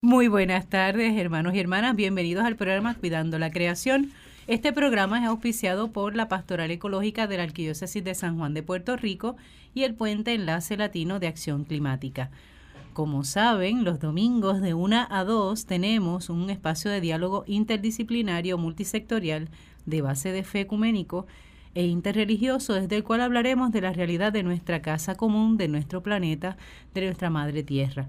Muy buenas tardes, hermanos y hermanas. Bienvenidos al programa Cuidando la Creación. Este programa es auspiciado por la Pastoral Ecológica de la Arquidiócesis de San Juan de Puerto Rico y el Puente Enlace Latino de Acción Climática. Como saben, los domingos de 1 a 2 tenemos un espacio de diálogo interdisciplinario multisectorial de base de fe ecuménico e interreligioso, desde el cual hablaremos de la realidad de nuestra casa común, de nuestro planeta, de nuestra madre tierra.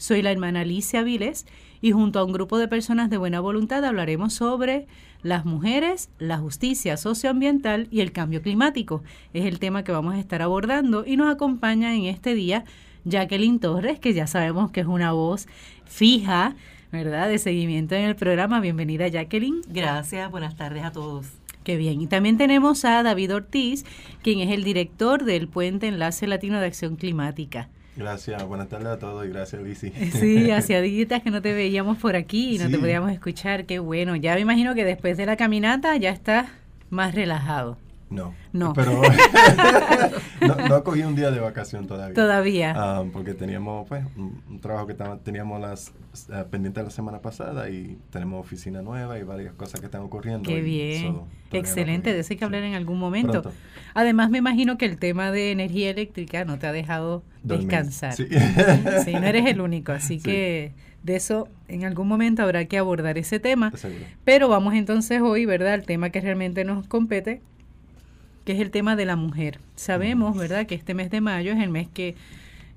Soy la hermana Alicia Viles y junto a un grupo de personas de buena voluntad hablaremos sobre las mujeres, la justicia socioambiental y el cambio climático. Es el tema que vamos a estar abordando y nos acompaña en este día Jacqueline Torres, que ya sabemos que es una voz fija, ¿verdad?, de seguimiento en el programa. Bienvenida, Jacqueline. Gracias, buenas tardes a todos. Qué bien. Y también tenemos a David Ortiz, quien es el director del Puente Enlace Latino de Acción Climática. Gracias, buenas tardes a todos y gracias, Lizzy. Sí, hacía días que no te veíamos por aquí y no te podíamos escuchar. Qué bueno. Ya me imagino que después de la caminata ya estás más relajado. No. No. Pero no, no, cogí un día de vacación todavía. Todavía. Ah, porque teníamos pues un, trabajo que teníamos las uh, pendiente la semana pasada y tenemos oficina nueva y varias cosas que están ocurriendo. Qué bien. Excelente, de eso hay que hablar en algún momento. Además, me imagino que el tema de energía eléctrica no te ha dejado descansar. Sí. sí. no eres el único, así que de eso en algún momento habrá que abordar ese tema. Pero vamos entonces hoy, ¿verdad?, al tema que realmente nos compete, que es el tema de la mujer. Sabemos, ¿verdad?, que este mes de mayo es el mes que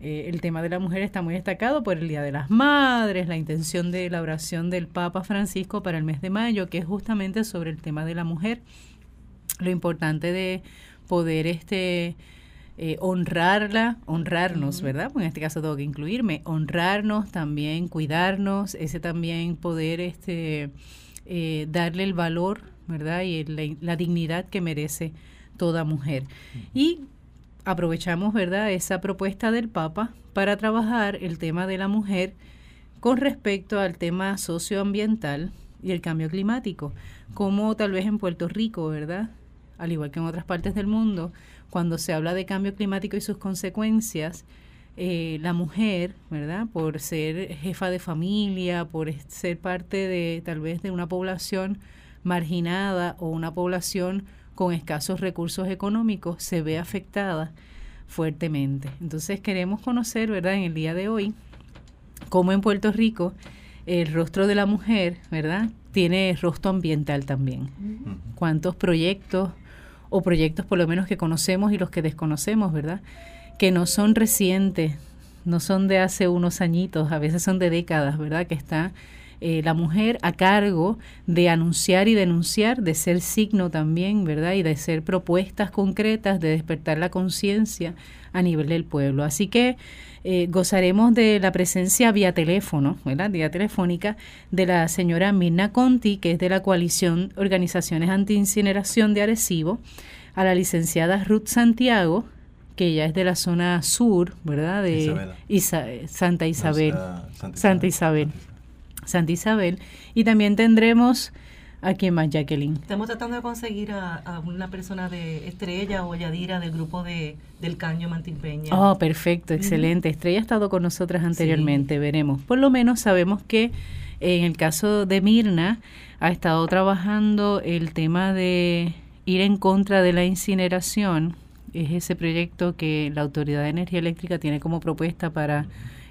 eh, el tema de la mujer está muy destacado por el Día de las Madres, la intención de la oración del Papa Francisco para el mes de mayo, que es justamente sobre el tema de la mujer. Lo importante de poder este eh, honrarla, honrarnos, ¿verdad? Pues en este caso tengo que incluirme, honrarnos también, cuidarnos, ese también poder este eh, darle el valor, ¿verdad? Y la dignidad que merece toda mujer. Y aprovechamos, ¿verdad?, esa propuesta del Papa para trabajar el tema de la mujer con respecto al tema socioambiental y el cambio climático, como tal vez en Puerto Rico, ¿verdad? Al igual que en otras partes del mundo, cuando se habla de cambio climático y sus consecuencias, eh, la mujer, ¿verdad? Por ser jefa de familia, por ser parte de tal vez de una población marginada o una población con escasos recursos económicos se ve afectada fuertemente. Entonces queremos conocer, ¿verdad?, en el día de hoy, cómo en Puerto Rico el rostro de la mujer, ¿verdad?, tiene rostro ambiental también. ¿Cuántos proyectos o proyectos por lo menos que conocemos y los que desconocemos, ¿verdad?, que no son recientes, no son de hace unos añitos, a veces son de décadas, ¿verdad?, que está eh, la mujer a cargo de anunciar y denunciar, de ser signo también, ¿verdad? Y de ser propuestas concretas, de despertar la conciencia a nivel del pueblo. Así que eh, gozaremos de la presencia vía teléfono, ¿verdad? Vía telefónica de la señora Mirna Conti, que es de la coalición Organizaciones Anti-Incineración de Arecibo, a la licenciada Ruth Santiago, que ella es de la zona sur, ¿verdad? De Santa Isabel. Santa Isabel. Santa Isabel. Y también tendremos a quién más, Jacqueline. Estamos tratando de conseguir a, una persona de Estrella o Yadira del grupo de del Caño Mantimpeña. Oh, perfecto, excelente. Estrella ha estado con nosotras anteriormente, veremos. Por lo menos sabemos que en el caso de Mirna ha estado trabajando el tema de ir en contra de la incineración. Es ese proyecto que la Autoridad de Energía Eléctrica tiene como propuesta para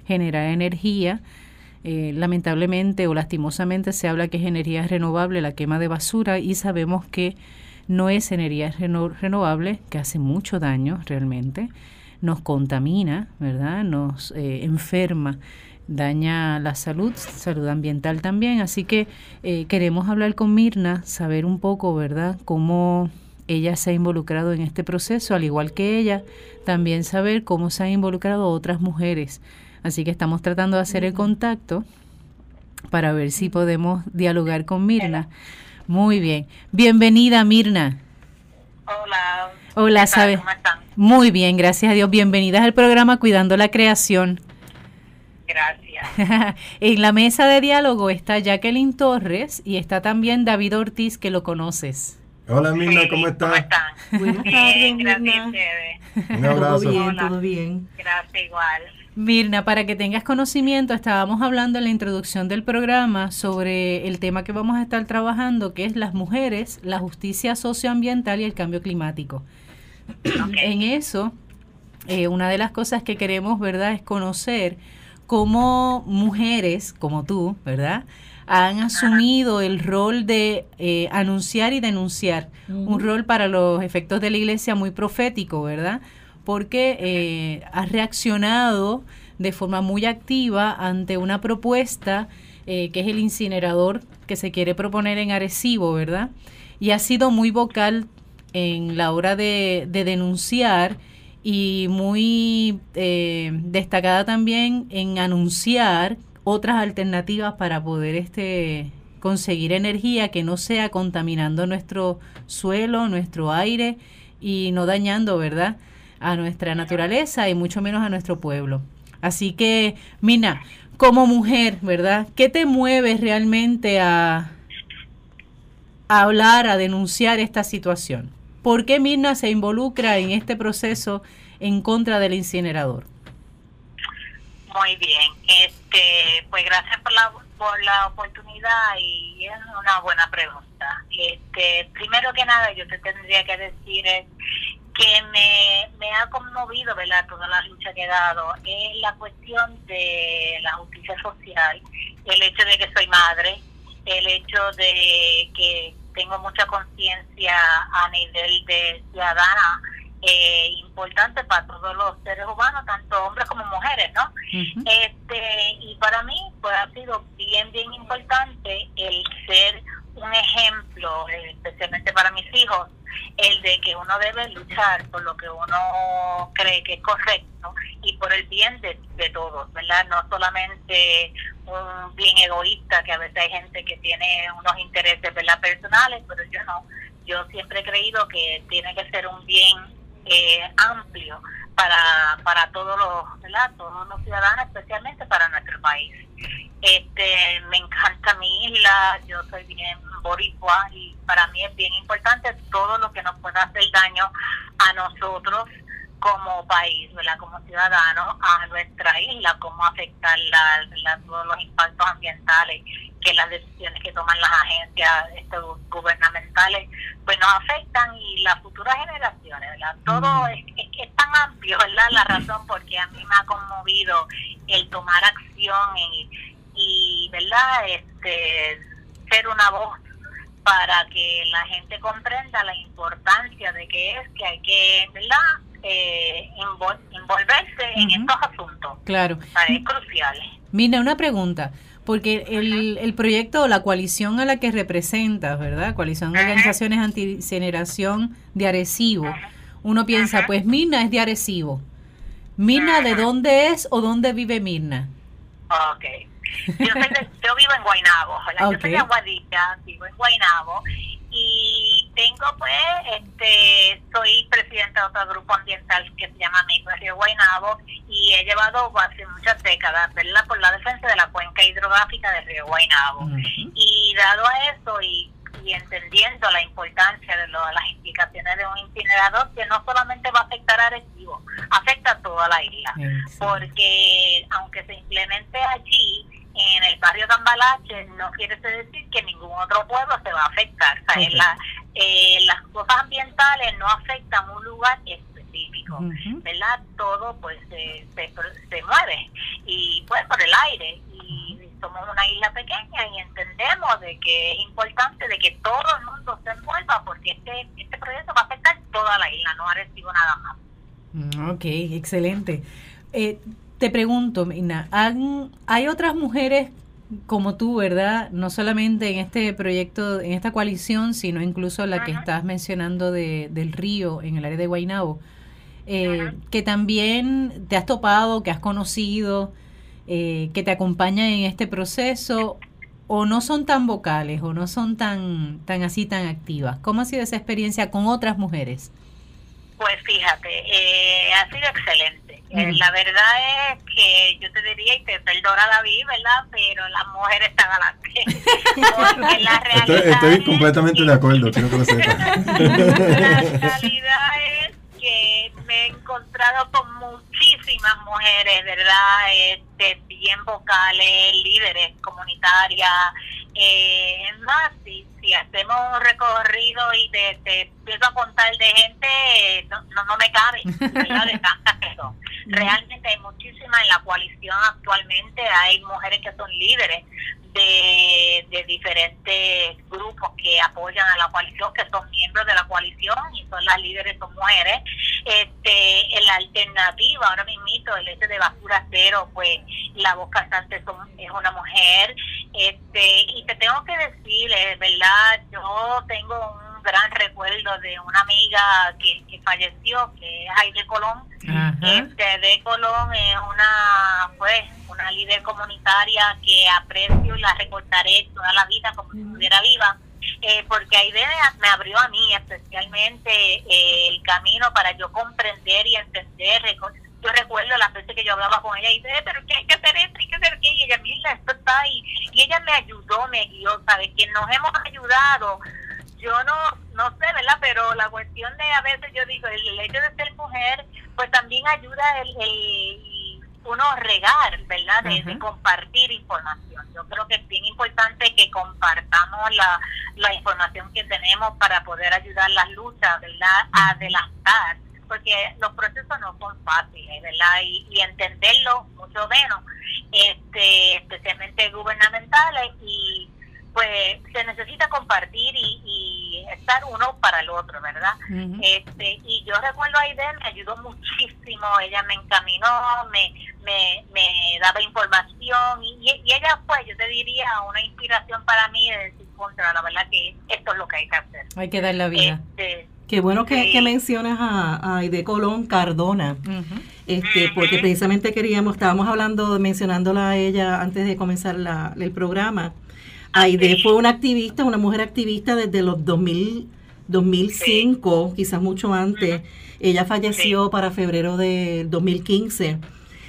generar energía eh, lamentablemente o lastimosamente se habla que es energía renovable la quema de basura y sabemos que no es energía renovable, que hace mucho daño realmente, nos contamina, ¿verdad? Nos eh, enferma, daña la salud, salud ambiental también. Así que eh, queremos hablar con Mirna, saber un poco, ¿verdad?, cómo ella se ha involucrado en este proceso, al igual que ella, también saber cómo se han involucrado otras mujeres Así que estamos tratando de hacer el contacto para ver si podemos dialogar con Mirna. Muy bien. Bienvenida, Mirna. Hola. Hola, ¿sabes? ¿Cómo están? Muy bien, gracias a Dios. Bienvenidas al programa Cuidando la Creación. Gracias. en la mesa de diálogo está Jacqueline Torres y está también David Ortiz, que lo conoces. Hola, Mirna, ¿cómo estás? ¿Cómo están? Buenas tardes, gracias, Un abrazo. Todo bien, todo bien. Gracias, igual. Mirna, para que tengas conocimiento, estábamos hablando en la introducción del programa sobre el tema que vamos a estar trabajando, que es las mujeres, la justicia socioambiental y el cambio climático. En eso, eh, una de las cosas que queremos, ¿verdad?, es conocer cómo mujeres como tú, ¿verdad?, han asumido el rol de eh, anunciar y denunciar, un rol para los efectos de la iglesia muy profético, ¿verdad?, porque eh, has reaccionado de forma muy activa ante una propuesta eh, que es el incinerador que se quiere proponer en Arecibo, ¿verdad? Y ha sido muy vocal en la hora de, denunciar y muy eh, destacada también en anunciar otras alternativas para poder este conseguir energía que no sea contaminando nuestro suelo, nuestro aire y no dañando, ¿verdad? A nuestra naturaleza y mucho menos a nuestro pueblo. Así que, Mina, como mujer, ¿verdad? ¿Qué te mueve realmente a, hablar, a denunciar esta situación? ¿Por qué Mirna se involucra en este proceso en contra del incinerador? Muy bien, este, pues gracias por la, por la oportunidad y es una buena pregunta. Este, primero que nada, yo te tendría que decir es que me, me ha conmovido, ¿verdad? Toda la lucha que he dado es la cuestión de la justicia social, el hecho de que soy madre, el hecho de que tengo mucha conciencia a nivel de ciudadana eh, importante para todos los seres humanos, tanto hombres como mujeres, ¿no? Este y para mí pues ha sido bien bien importante el ser un ejemplo, especialmente para mis hijos, el de que uno debe luchar por lo que uno cree que es correcto y por el bien de, todos, ¿verdad? No solamente un bien egoísta, que a veces hay gente que tiene unos intereses, ¿verdad? Personales, pero yo no. Yo siempre he creído que tiene que ser un bien eh, amplio para, para todos los, ¿verdad? todos los ciudadanos, especialmente para nuestro país. Este, me encanta mi isla, yo soy bien boricua y para mí es bien importante todo lo que nos pueda hacer daño a nosotros como país, ¿verdad? como ciudadanos, a nuestra isla, cómo afectar la, todos los impactos ambientales, que las decisiones que toman las agencias este, gubernamentales, pues nos afectan y las futuras generaciones, ¿verdad? Todo es, amplio, ¿verdad? La razón porque a mí me ha conmovido el tomar acción y, y ¿verdad? Este, ser una voz para que la gente comprenda la importancia de que es que hay que, ¿verdad? Eh, envolverse en estos asuntos. Claro. Es crucial. Mira, una pregunta. Porque el, el proyecto, la coalición a la que representas, ¿verdad? Coalición de Organizaciones Antigeneración de Arecibo. Uno piensa, pues Mirna es de Arecibo. Mirna, ¿de dónde es o dónde vive Mirna? Ok. Yo, yo vivo en Guaynabo, yo soy aguadilla, vivo en Guaynabo y tengo pues, este, soy presidenta de otro grupo ambiental que se llama de Río Guaynabo y he llevado hace muchas décadas, ¿verdad? Por la defensa de la cuenca hidrográfica de Río Guaynabo. Y dado a eso y y entendiendo la importancia de, las implicaciones de un incinerador que no solamente va a afectar a Arecibo, afecta a toda la isla. Porque aunque se implemente allí, en el barrio Tambalache, no quiere decir que ningún otro pueblo se va a afectar. O sea, la, eh, las cosas ambientales no afectan un lugar específico, ¿verdad? Todo pues se, se, se mueve y pues por el aire y somos una isla pequeña y entendemos de que es importante de que todo el mundo se envuelva porque este, este proyecto va a afectar toda la isla, no ha recibido nada más. Mm, ok, excelente. Eh, te pregunto, Mina, ¿hay otras mujeres como tú, verdad? No solamente en este proyecto, en esta coalición, sino incluso la que estás mencionando de, del río en el área de Guaynabo, eh, que también te has topado, que has conocido, eh, que te acompañan en este proceso o no son tan vocales o no son tan, tan así, tan activas? ¿Cómo ha sido esa experiencia con otras mujeres? Pues fíjate, eh, ha sido excelente. Eh, la verdad es que yo te diría, y te perdona David, ¿verdad? Pero las mujeres están adelante. Porque la realidad estoy, completamente de acuerdo, quiero que lo sepas. la realidad es que me he encontrado con muchísimas mujeres, ¿verdad? Este, bien vocales, líderes comunitarias. Eh, más, si, si hacemos un recorrido y te, te empiezo a contar de gente, no, no, me cabe. Realmente hay muchísimas en la coalición actualmente, hay mujeres que son líderes de, de diferentes grupos que apoyan a la coalición, que son miembros de la coalición y son las líderes, son mujeres. Este, en la alternativa, ahora mismo, el este de basura cero, pues la voz cantante son, es una mujer. Este, y te tengo que decir, es verdad, yo tengo un gran recuerdo de una amiga que, que falleció, que es Aide Colón. Este, de Colón es una, pues, una líder comunitaria que aprecio y la recordaré toda la vida como si estuviera viva. Eh, porque Aide me abrió a mí especialmente eh, el camino para yo comprender y entender. Yo recuerdo las veces que yo hablaba con ella y dije, pero ¿qué hay que hacer esto? Hay que hacer qué? Y ella, mira, esto está ahí. Y ella me ayudó, me guió, ¿sabes? Quien nos hemos ayudado yo no no sé, ¿verdad? Pero la cuestión de a veces yo digo, el, hecho de ser mujer, pues también ayuda el, el uno regar, ¿verdad? De, compartir información. Yo creo que es bien importante que compartamos la, la información que tenemos para poder ayudar las luchas, ¿verdad? A adelantar, porque los procesos no son fáciles, ¿verdad? Y, y entenderlo mucho menos, este, especialmente gubernamentales y pues se necesita compartir y, estar uno para el otro, ¿verdad? este Y yo recuerdo a Aide, me ayudó muchísimo, ella me encaminó, me, me, me daba información y, ella fue, yo te diría, una inspiración para mí de decir, contra, la verdad que esto es lo que hay que hacer. Hay que dar la vida. Este, Qué bueno que, que mencionas a, Aide Colón Cardona, este, porque precisamente queríamos, estábamos hablando, mencionándola a ella antes de comenzar la, el programa, Aide fue una activista, una mujer activista desde los 2000, 2005, quizás mucho antes. Ella falleció para febrero de 2015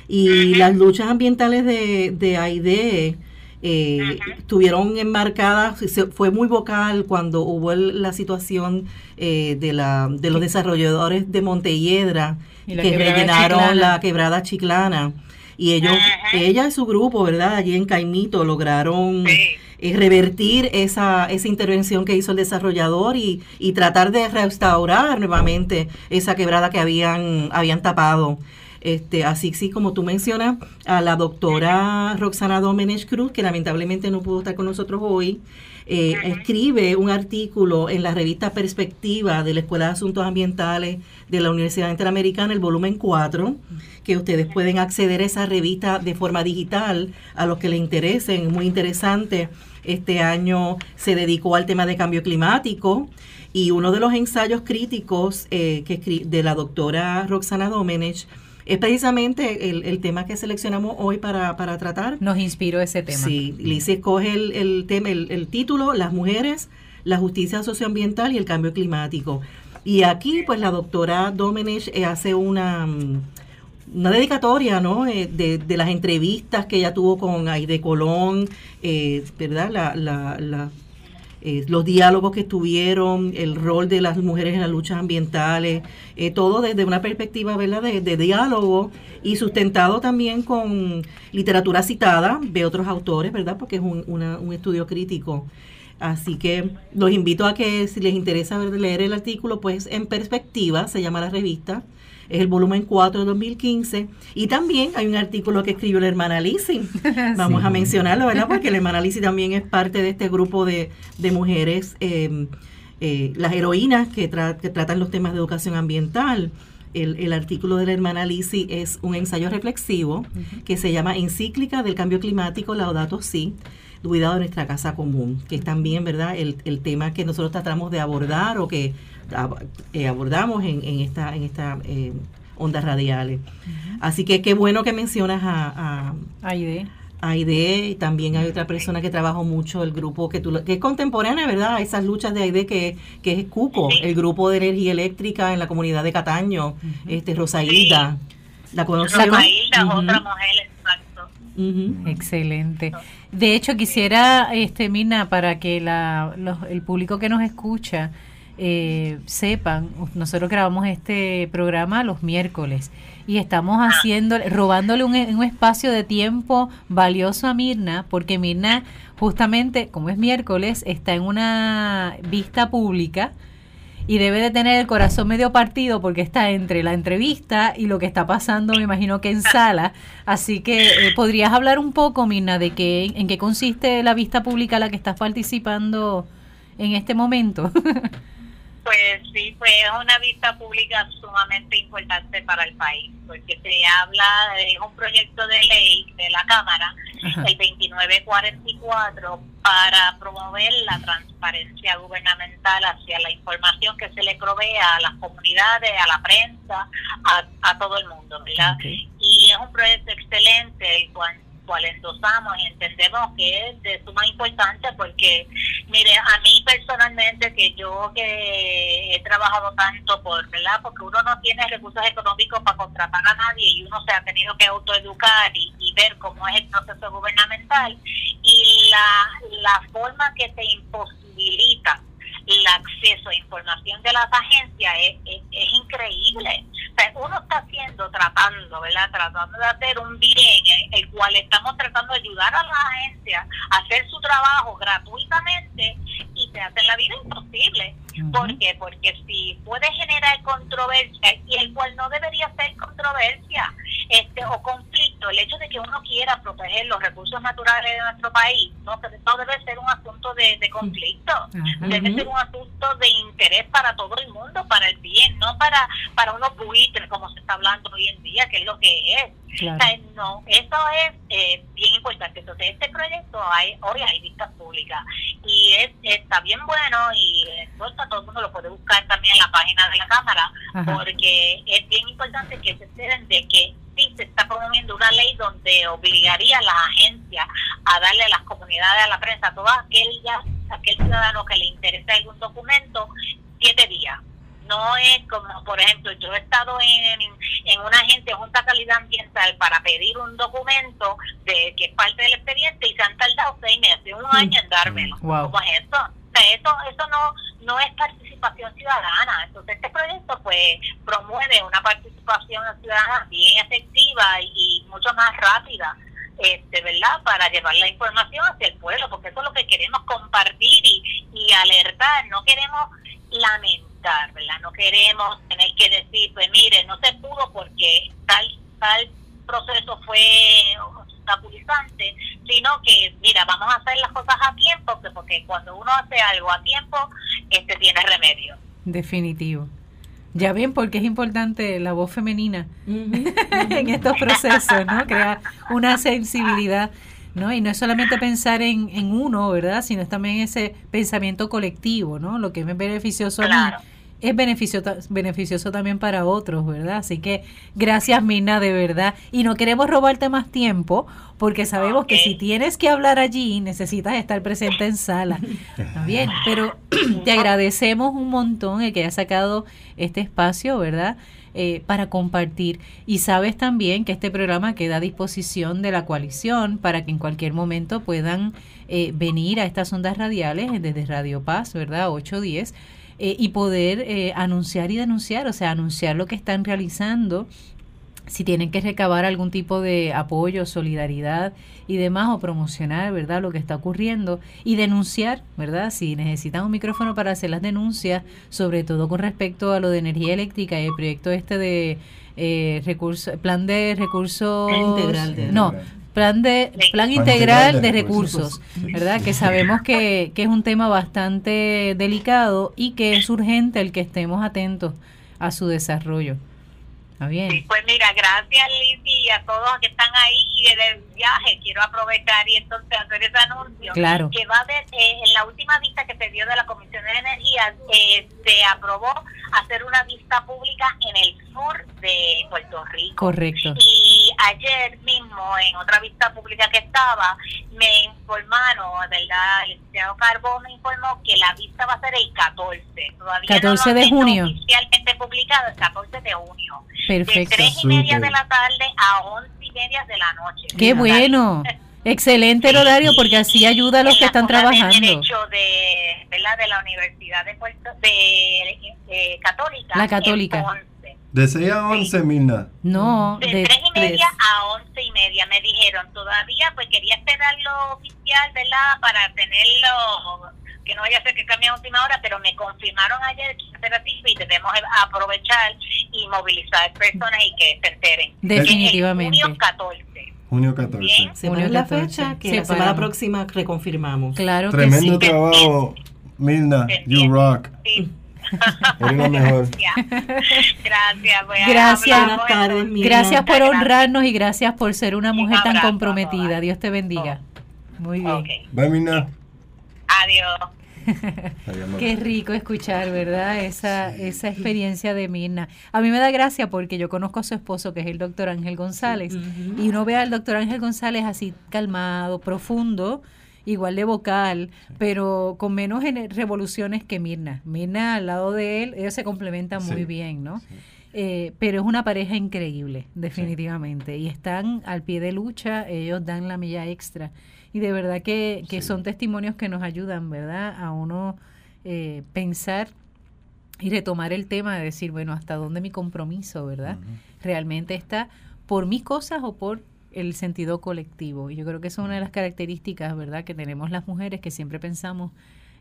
y las luchas ambientales de, de Aide eh, estuvieron enmarcadas, fue muy vocal cuando hubo la situación eh, de, la, de los desarrolladores de Montelledra que rellenaron la quebrada chiclana. Y ellos, ella y su grupo, ¿verdad? Allí en Caimito lograron eh, revertir esa, esa intervención que hizo el desarrollador y, y tratar de restaurar nuevamente esa quebrada que habían, habían tapado. Este, así sí, como tú mencionas, a la doctora Roxana Domenech Cruz, que lamentablemente no pudo estar con nosotros hoy, eh, escribe un artículo en la revista Perspectiva de la Escuela de Asuntos Ambientales de la Universidad Interamericana, el volumen 4, que ustedes pueden acceder a esa revista de forma digital a los que les interesen, muy interesante. Este año se dedicó al tema de cambio climático y uno de los ensayos críticos eh, que de la doctora Roxana Domenech es precisamente el, tema que seleccionamos hoy para, para, tratar. Nos inspiró ese tema. Sí, Liz escoge el, el, tema, el, título, Las mujeres, la justicia socioambiental y el cambio climático. Y aquí, pues, la doctora Domenech eh, hace una, mm, una dedicatoria, ¿no? Eh, de, de, las entrevistas que ella tuvo con Aide Colón, eh, ¿verdad? La, la, la eh, los diálogos que tuvieron, el rol de las mujeres en las luchas ambientales, eh, todo desde una perspectiva ¿verdad? De, diálogo y sustentado también con literatura citada de otros autores, ¿verdad? Porque es un, un estudio crítico. Así que los invito a que si les interesa leer el artículo, pues en perspectiva se llama la revista es el volumen 4 de 2015. Y también hay un artículo que escribió la hermana Lizzie. Vamos a mencionarlo, ¿verdad? Porque la hermana Lizzie también es parte de este grupo de, de mujeres, eh, eh, las heroínas que, que, tratan los temas de educación ambiental. El, el artículo de la hermana Lizzie es un ensayo reflexivo que se llama Encíclica del Cambio Climático, Laudato Si cuidado de nuestra casa común, que es también, ¿verdad?, el, el tema que nosotros tratamos de abordar o que abordamos en, en esta, en esta eh, ondas radiales. Así que qué bueno que mencionas a, a Aide. Aide, y también hay otra persona que trabajó mucho, el grupo que, tú, que es contemporánea, ¿verdad? A esas luchas de Aide que, que es Cuco, el grupo de energía eléctrica en la comunidad de Cataño, este Rosailda. ¿La conoces? Rosailda, otra mujer, exacto. Excelente. De hecho, quisiera, este Mina, para que la, el público que nos escucha eh, sepan, nosotros grabamos este programa los miércoles y estamos haciendo, robándole un, un, espacio de tiempo valioso a Mirna, porque Mirna justamente, como es miércoles, está en una vista pública y debe de tener el corazón medio partido porque está entre la entrevista y lo que está pasando, me imagino que en sala. Así que eh, podrías hablar un poco, Mirna, de qué, en qué consiste la vista pública a la que estás participando en este momento. Pues sí, fue una vista pública sumamente importante para el país, porque se habla, de un proyecto de ley de la Cámara, el 2944, para promover la transparencia gubernamental hacia la información que se le provee a las comunidades, a la prensa, a, todo el mundo, ¿verdad? Y es un proyecto excelente, el cual cual endosamos y entendemos que es de suma importancia porque, mire, a mí personalmente, que yo que he trabajado tanto por, ¿verdad? Porque uno no tiene recursos económicos para contratar a nadie y uno se ha tenido que autoeducar y, ver cómo es el proceso gubernamental y la, la forma que se imposibilita el acceso a información de las agencias es, es, increíble. Uno está haciendo, tratando, ¿verdad? Tratando de hacer un bien, el cual estamos tratando de ayudar a las agencias a hacer su trabajo gratuitamente y se hace la vida imposible. ¿Por qué? Porque si puede generar controversia, y el cual no debería ser controversia este o conflicto, el hecho de que uno quiera proteger los recursos naturales de nuestro país, no, no debe ser un asunto de, conflicto, debe ser un asunto de interés para todo el mundo, para el bien, no para, para unos buitres como se está hablando hoy en día, que es lo que es. no, eso es eh, bien importante. Entonces, este proyecto hay, hoy hay vistas públicas y es, está bien bueno y todo el mundo lo puede buscar también en la página de la Cámara, porque es bien importante que se enteren de que sí se está promoviendo una ley donde obligaría a las agencias a darle a las comunidades, a la prensa, a todo aquel, aquel ciudadano que le interese algún documento, siete días. No es como, por ejemplo, yo he estado en, en una agencia Junta Calidad Ambiental para pedir un documento de que es parte del expediente y se han tardado seis meses, un año en dármelo. ¿Cómo es eso? Eso, eso no, no es participación ciudadana. Entonces, este proyecto pues promueve una participación ciudadana bien efectiva y, mucho más rápida. Este, ¿verdad? Para llevar la información hacia el pueblo, porque eso es lo que queremos compartir y, y alertar, no queremos lamentar, ¿verdad? No queremos tener que decir, pues mire, no se pudo porque tal, tal proceso fue obstaculizante, sino que, mira, vamos a hacer las cosas a tiempo, porque cuando uno hace algo a tiempo, este tiene remedio. Definitivo. Ya ven porque es importante la voz femenina en estos procesos, ¿no? Crear una sensibilidad, ¿no? Y no es solamente pensar en, en uno, ¿verdad? Sino también ese pensamiento colectivo, ¿no? Lo que es beneficioso a mí es beneficioso, beneficioso también para otros, ¿verdad? Así que gracias, Mina, de verdad. Y no queremos robarte más tiempo porque sabemos que si tienes que hablar allí, necesitas estar presente en sala. Bien, pero te agradecemos un montón el que hayas sacado este espacio, ¿verdad? Eh, para compartir. Y sabes también que este programa queda a disposición de la coalición para que en cualquier momento puedan eh, venir a estas ondas radiales desde Radio Paz, ¿verdad? 810 eh, y poder eh, anunciar y denunciar, o sea, anunciar lo que están realizando, si tienen que recabar algún tipo de apoyo, solidaridad y demás, o promocionar, ¿verdad?, lo que está ocurriendo y denunciar, ¿verdad?, si necesitan un micrófono para hacer las denuncias, sobre todo con respecto a lo de energía eléctrica y el proyecto este de eh, recurso, plan de recursos... Integral no, plan de plan integral de recursos, ¿verdad? Que sabemos que, que es un tema bastante delicado y que es urgente el que estemos atentos a su desarrollo. ¿Está bien? pues mira, gracias Lizy y a todos que están ahí y viaje quiero aprovechar y entonces hacer ese anuncio. Claro. Que va a haber, eh, en la última vista que se dio de la Comisión de Energía, eh, se aprobó hacer una vista pública en el sur de Puerto Rico. Correcto. Y ayer mismo, en otra vista pública que estaba, me informaron, ¿verdad? El licenciado Carbón me informó que la vista va a ser el 14. Todavía 14 no de junio. Oficialmente publicado el 14 de junio. Perfecto. De 3 y media de la tarde a 11 y media de la noche. Qué bueno. Excelente el horario porque así ayuda a los que están trabajando. De derecho de, ¿verdad? de la Universidad de Puerto de, Católica. La Católica. De 6 a 11, Mirna. No, de, de 3 y media a 11 y media me dijeron. Todavía pues quería esperar lo oficial, ¿verdad? Para tenerlo, que no vaya a ser que cambie a última hora, pero me confirmaron ayer que es y debemos aprovechar y movilizar personas y que se enteren. Definitivamente. junio 14. Junio 14. Se pone la fecha que la semana próxima reconfirmamos. Claro Tremendo que sí. trabajo, Mirna. You rock. Sí. Eres mejor. Gracias. Voy a gracias. gracias por honrarnos y gracias por ser una mujer tan comprometida. Dios te bendiga. Muy bien. Okay. Bye, Mirna. Adiós. Qué rico escuchar, ¿verdad? Esa, esa experiencia de Mirna. A mí me da gracia porque yo conozco a su esposo, que es el doctor Ángel González, y uno ve al doctor Ángel González así calmado, profundo, igual de vocal, pero con menos revoluciones que Mirna. Mirna al lado de él, ellos se complementan muy bien, ¿no? Eh, pero es una pareja increíble, definitivamente. Y están al pie de lucha, ellos dan la milla extra. Y de verdad que, que son testimonios que nos ayudan, ¿verdad? A uno eh, pensar y retomar el tema de decir, bueno, hasta dónde mi compromiso, ¿verdad? Realmente está por mis cosas o por el sentido colectivo. Y yo creo que eso es una de las características, ¿verdad?, que tenemos las mujeres que siempre pensamos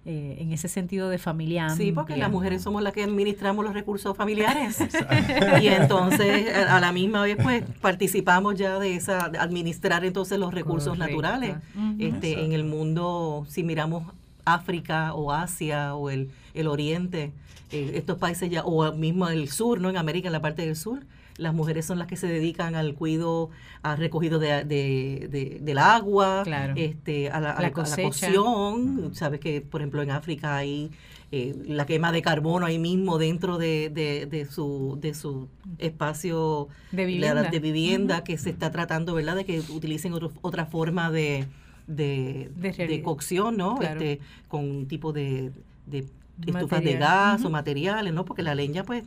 eh, en ese sentido de familia. Sí, porque las mujeres somos las que administramos los recursos familiares. y entonces a la misma vez pues participamos ya de esa, de administrar entonces los recursos naturales. este, en el mundo, si miramos África o Asia o el, el Oriente, eh, estos países ya, o mismo el sur, ¿no? En América, en la parte del sur, las mujeres son las que se dedican al cuido, al recogido de, de, del agua, este, a la, la, cocción. Sabes que, por ejemplo, en África hay eh, la quema de carbono ahí mismo dentro de, de, su, de su espacio de vivienda, de vivienda que se está tratando, ¿verdad?, de que utilicen otra forma de, de, cocción, ¿no? Este, con un tipo de, de estufas de gas o materiales, ¿no? Porque la leña, pues,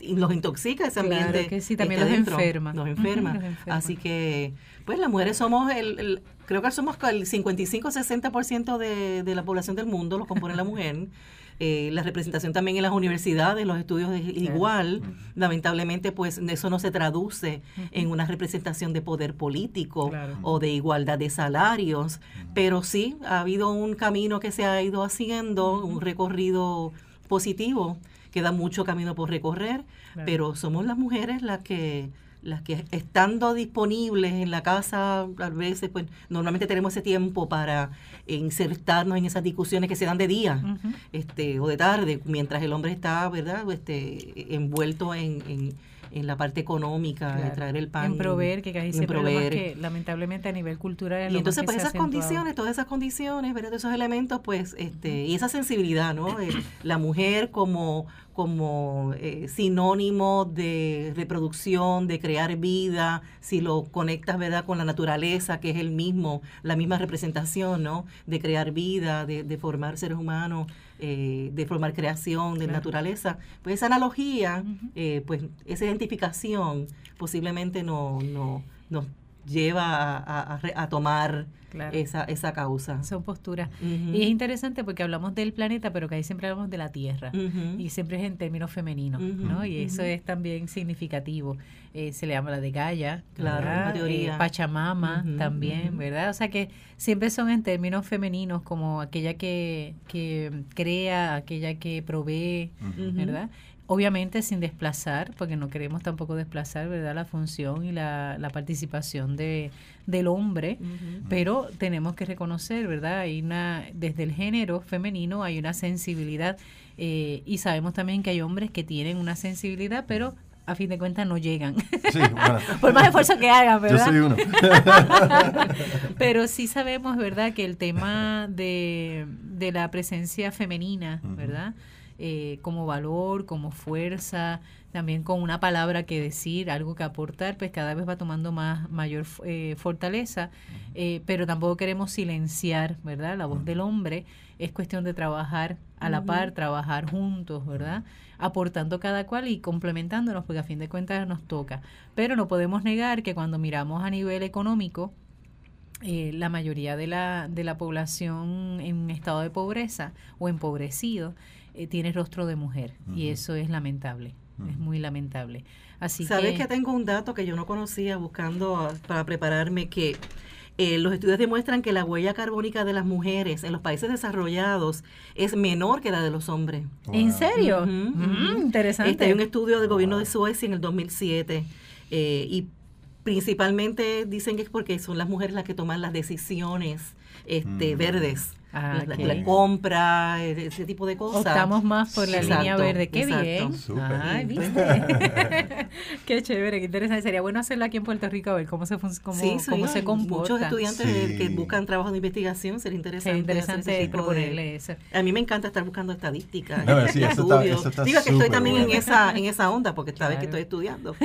los intoxica ese ambiente. Claro que sí, también los enferma. Nos enferma. Así que, pues, las mujeres somos el, creo que somos el 55-60% de, de la población del mundo, lo compone la mujer. Eh, la representación también en las universidades, los estudios es igual. Lamentablemente, pues eso no se traduce en una representación de poder político o de igualdad de salarios, pero sí ha habido un camino que se ha ido haciendo, un recorrido positivo. Queda mucho camino por recorrer, pero somos las mujeres las que las que estando disponibles en la casa, a veces, pues normalmente tenemos ese tiempo para insertarnos en esas discusiones que se dan de día este, o de tarde, mientras el hombre está, ¿verdad?, este, envuelto en en la parte económica, de traer el pan. En proveer, que casi siempre proveer. que lamentablemente a nivel cultural Y entonces, pues esas condiciones, todas esas condiciones, ¿verdad? esos elementos, pues, este, y esa sensibilidad, ¿no? Eh, la mujer como como eh, sinónimo de reproducción, de crear vida, si lo conectas, ¿verdad?, con la naturaleza, que es el mismo, la misma representación, ¿no?, de crear vida, de, de formar seres humanos, eh, de formar creación, de naturaleza, pues esa analogía, eh, pues esa identificación posiblemente no, no, nos lleva a, a tomar esa, esa causa. Son posturas. Y es interesante porque hablamos del planeta, pero que ahí siempre hablamos de la Tierra. Y siempre es en términos femeninos, ¿no? Y eso es también significativo. Eh, se le llama la de Gaia, claro, teoría. Eh, Pachamama también, ¿verdad? O sea que siempre son en términos femeninos, como aquella que, que crea, aquella que provee, ¿verdad? Obviamente sin desplazar, porque no queremos tampoco desplazar ¿verdad? la función y la, la participación de, del hombre, pero tenemos que reconocer, ¿verdad? Hay una, desde el género femenino hay una sensibilidad eh, y sabemos también que hay hombres que tienen una sensibilidad, pero a fin de cuentas no llegan. Por más esfuerzo que hagan, ¿verdad? Yo soy uno. Pero sí sabemos, ¿verdad?, que el tema de, de la presencia femenina, ¿verdad? Eh, como valor, como fuerza, también con una palabra que decir, algo que aportar, pues cada vez va tomando más mayor eh, fortaleza, eh, pero tampoco queremos silenciar, ¿verdad? La voz del hombre es cuestión de trabajar a la par, trabajar juntos, ¿verdad? Aportando cada cual y complementándonos, porque a fin de cuentas nos toca. Pero no podemos negar que cuando miramos a nivel económico, eh, la mayoría de la, de la población en estado de pobreza o empobrecido eh, tiene rostro de mujer y eso es lamentable, es muy lamentable. Así ¿Sabes que, tengo un dato que yo no conocía buscando para prepararme que eh, los estudios demuestran que la huella carbónica de las mujeres en los países desarrollados es menor que la de los hombres. ¿En serio? Mm, interesante. Este, hay un estudio del gobierno de Suecia en el 2007 eh, y principalmente dicen que es porque son las mujeres las que toman las decisiones este, mm. verdes Ah, la, compra, e, ese tipo de cosas. Optamos más por la línea verde. Qué bien. Ay, ¿viste? qué chévere, qué interesante. Sería bueno hacerlo aquí en Puerto Rico a ver cómo se, cómo, cómo se comporta. Muchos estudiantes que buscan trabajo de investigación, sería interesante. Sería interesante proponerle eso. A mí me encanta estar buscando estadísticas, estudios. Digo que estoy también en esa en esa onda, porque esta vez que estoy estudiando.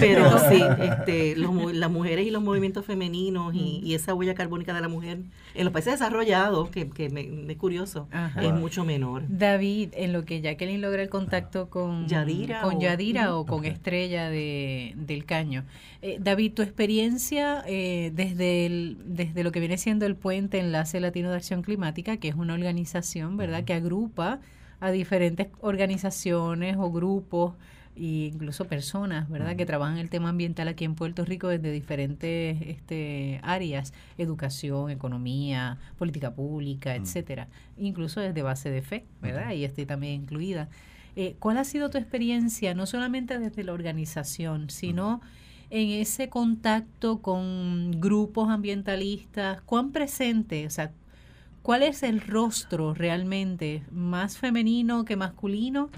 Pero sí, este, los, las mujeres y los movimientos femeninos y, y esa huella carbónica de la mujer en los países desarrollados, que que me, es curioso, es mucho menor. David, en lo que Jacqueline logra el contacto con Yadira, con o, Yadira o con Estrella de, del Caño. Eh, David, tu experiencia eh, desde, el, desde lo que viene siendo el Puente Enlace Latino de Acción Climática, que es una organización, ¿verdad?, que agrupa a diferentes organizaciones o grupos e incluso personas, ¿verdad?, que trabajan el tema ambiental aquí en Puerto Rico desde diferentes este, áreas, educación, economía, política pública, etcétera, incluso desde base de fe, ¿verdad? Y estoy también incluida. Eh, ¿Cuál ha sido tu experiencia, no solamente desde la organización, sino en ese contacto con grupos ambientalistas? ¿Cuán presente, o sea, cuál es el rostro realmente más femenino que masculino?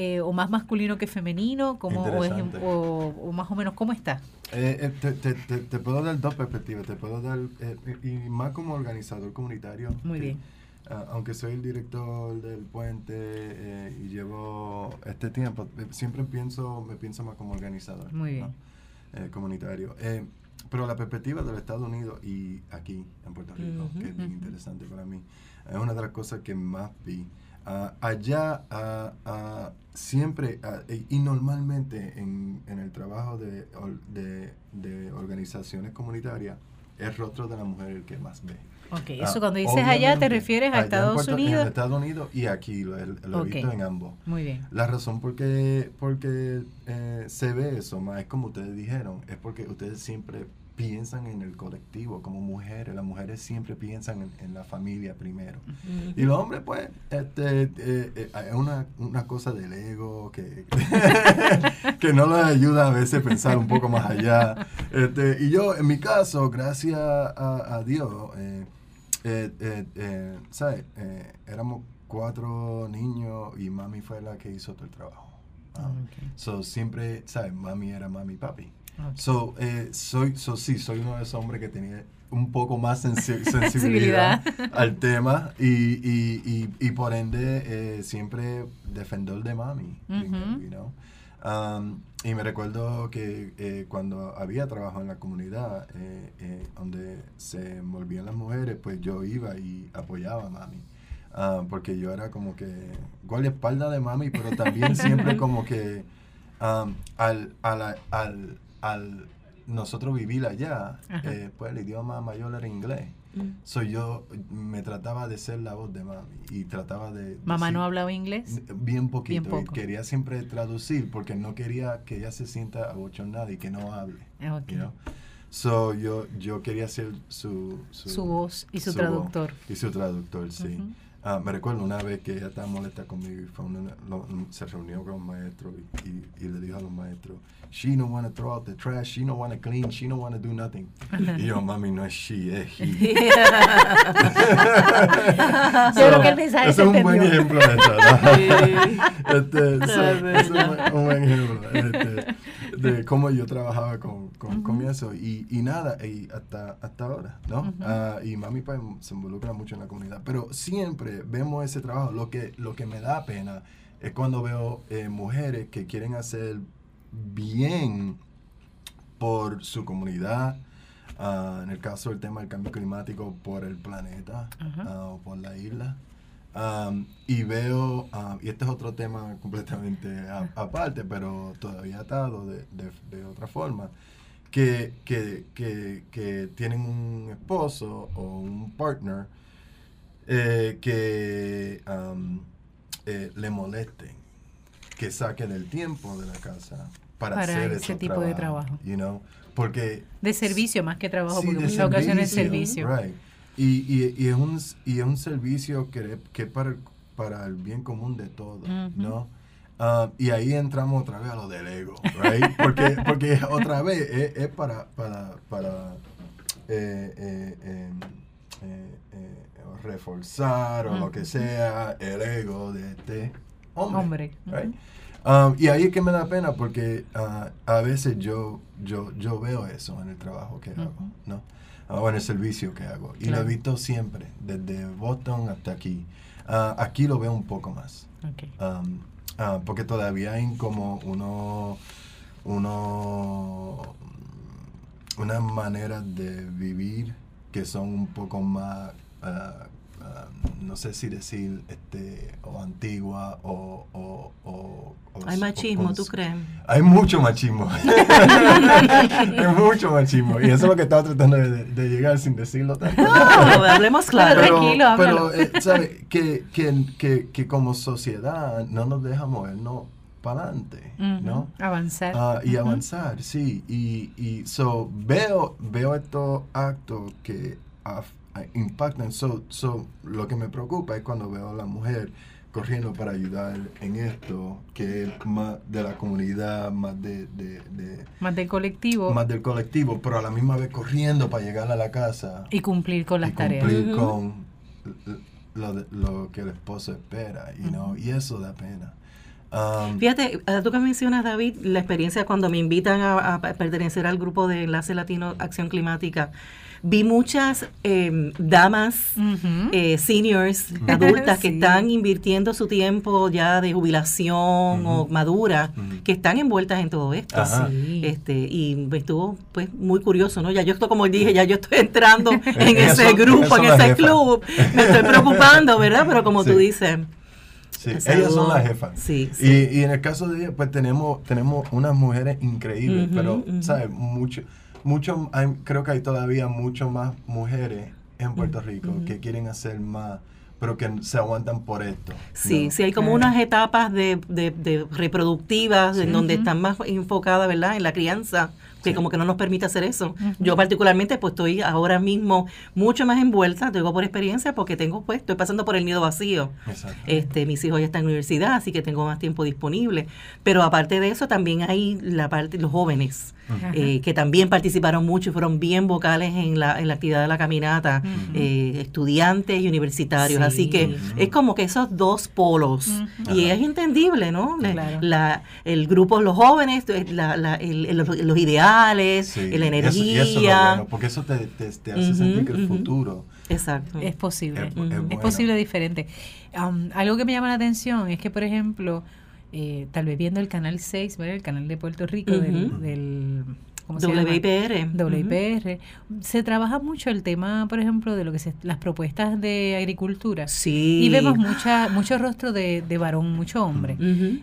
Eh, o más masculino que femenino? como o, o, más o menos cómo está? Eh, eh, te, puedo dar dos perspectivas. Te puedo dar, y más como organizador comunitario. Muy bien. Ah, aunque soy el director del puente y llevo este tiempo, siempre pienso, me pienso más como organizador. Muy bien. comunitario. pero la perspectiva del Estados Unidos y aquí en Puerto Rico, que es muy interesante para mí, es una de las cosas que más vi. Ah, allá uh, siempre y normalmente en, en, el trabajo de, de, de, organizaciones comunitarias, el rostro de la mujer el que más ve. Ok, eso cuando dices allá te refieres a Estados Unidos. En Estados Unidos y aquí lo, he visto en ambos. Muy bien. La razón por qué porque, eh, se ve eso, más es como ustedes dijeron, es porque ustedes siempre piensan en el colectivo como mujeres. Las mujeres siempre piensan en, la familia primero. Y los hombres, pues, este, eh, eh, es una, una, cosa del ego que, que no les ayuda a veces a pensar un poco más allá. Este, y yo, en mi caso, gracias a, Dios, eh, ¿sabes? éramos cuatro niños y mami fue la que hizo todo el trabajo. Ah, so, siempre, ¿sabes? Mami era mami y papi. So, eh, soy, so, sí, soy uno de esos hombres que tenía un poco más sensibilidad al tema y, y, y, y por ende eh, siempre defender de mami. Um, y me recuerdo que eh, cuando había trabajo en la comunidad eh, eh, donde se envolvían las mujeres, pues yo iba y apoyaba a mami. Um, porque yo era como que espalda de mami, pero también siempre como que um, al, al, al al nosotros vivir allá, eh, pues el idioma mayor era inglés. Mm. Soy yo, me trataba de ser la voz de mami y trataba de... ¿Mamá no hablaba inglés? Bien poquito. y quería siempre traducir porque no quería que ella se sienta abochornada y que no hable. Okay. So, yo, yo quería ser su... Su, voz y su, traductor. y su traductor, sí. Ah, me recuerdo una vez que ella estaba molesta conmigo y fue se reunió con los maestros y, y, le dijo a los maestros, she don't want to throw out the trash, she don't want to clean, she don't want to do nothing. y yo, mami, no es she, es he. yo creo que el mensaje Ese es un buen ejemplo de eso, ¿no? este, es un, buen ejemplo este, de cómo yo trabajaba con, con, eso. Y, y, nada, y hasta, hasta ahora, ¿no? Ah, y mami pues, se involucra mucho en la comunidad. Pero siempre vemos ese trabajo. Lo que, lo que me da pena es cuando veo eh, mujeres que quieren hacer bien por su comunidad, ah, en el caso del tema del cambio climático, por el planeta ah, o por la isla. Y veo, y este es otro tema completamente aparte, pero todavía atado de, de, otra forma, que, que, que, que, tienen un esposo o un partner eh, que eh, le molesten, que saquen el tiempo de la casa para, hacer ese tipo de trabajo. You know? porque, de servicio más que trabajo, porque en muchas ocasiones es servicio. Y, y, y, es un, y es un servicio que, que para, para el bien común de todos, ¿no? Ah, y ahí entramos otra vez a lo del ego, right? Porque, porque otra vez es, para, para, para eh, eh, em, eh, reforzar o lo que sea el ego de este hombre. Um, y ahí es que me da pena porque ah, a veces yo, yo, yo veo eso en el trabajo que hago, ¿no? Ah, o en el servicio que hago. Y lo he visto siempre, desde Boston hasta aquí. aquí lo veo un poco más. Um, Ah, porque todavía hay como uno, uno, una manera de vivir que son un poco más, ah, ah, no sé si decir, este, o antigua o... o, o, hay machismo, ¿tú crees? Hay mucho machismo. hay mucho machismo. Y eso es lo que estaba tratando de, llegar sin decirlo tanto. No, hablemos claro. Pero, Tranquilo, pero eh, ¿sabes? Que, que, que, que, como sociedad no nos deja movernos para adelante, ¿no? Avanzar. Ah, y avanzar, sí. Y, y so, veo, veo estos actos que impactan. So, so, lo que me preocupa es cuando veo a la mujer corriendo para ayudar en esto, que es más de la comunidad, más de, Más del colectivo. Más del colectivo, pero a la misma vez corriendo para llegar a la casa. Y cumplir con las y tareas. Cumplir con lo, lo, que el esposo espera, you y eso da pena. Um, Fíjate, eh, tú que mencionas, David, la experiencia cuando me invitan a pertenecer al grupo de Enlace Latino Acción Climática vi muchas em, damas, eh, seniors, adultas que están invirtiendo su tiempo ya de jubilación o madura, que están envueltas en todo esto. Este, y estuvo pues muy curioso, ¿no? Ya yo estoy, como dije, ya yo estoy entrando en ese grupo, en ese club. Me estoy preocupando, ¿verdad? Pero como tú dices. Sí, ellas son las jefas. Sí, Y, y, en el caso de ellas, pues tenemos, tenemos unas mujeres increíbles, pero, ¿sabes? Mucho, mucho, creo que hay todavía mucho más mujeres en Puerto Rico que quieren hacer más pero que se aguantan por esto. Sí, sí, hay como unas etapas de, de, reproductivas en donde están más enfocadas, ¿verdad?, en la crianza que como que no nos permite hacer eso. Yo particularmente pues estoy ahora mismo mucho más envuelta, tengo por experiencia porque tengo pues estoy pasando por el nido vacío. Este, mis hijos ya están en universidad, así que tengo más tiempo disponible, pero aparte de eso también hay la parte los jóvenes eh, que también participaron mucho y fueron bien vocales en la, en la actividad de la caminata, eh, estudiantes y universitarios, así que es como que esos dos polos. Y es entendible, ¿no? La, el grupo los jóvenes, la, los ideales la energía. porque eso te, te, hace sentir que el futuro Exacto. Es posible. Es, posible diferente. Um, algo que me llama la atención es que, por ejemplo, eh, tal vez viendo el canal 6, el canal de Puerto Rico del WIPR. WIPR. Se trabaja mucho el tema, por ejemplo, de lo que se, las propuestas de agricultura. Sí. Y vemos mucha, mucho rostro de, varón, mucho hombre.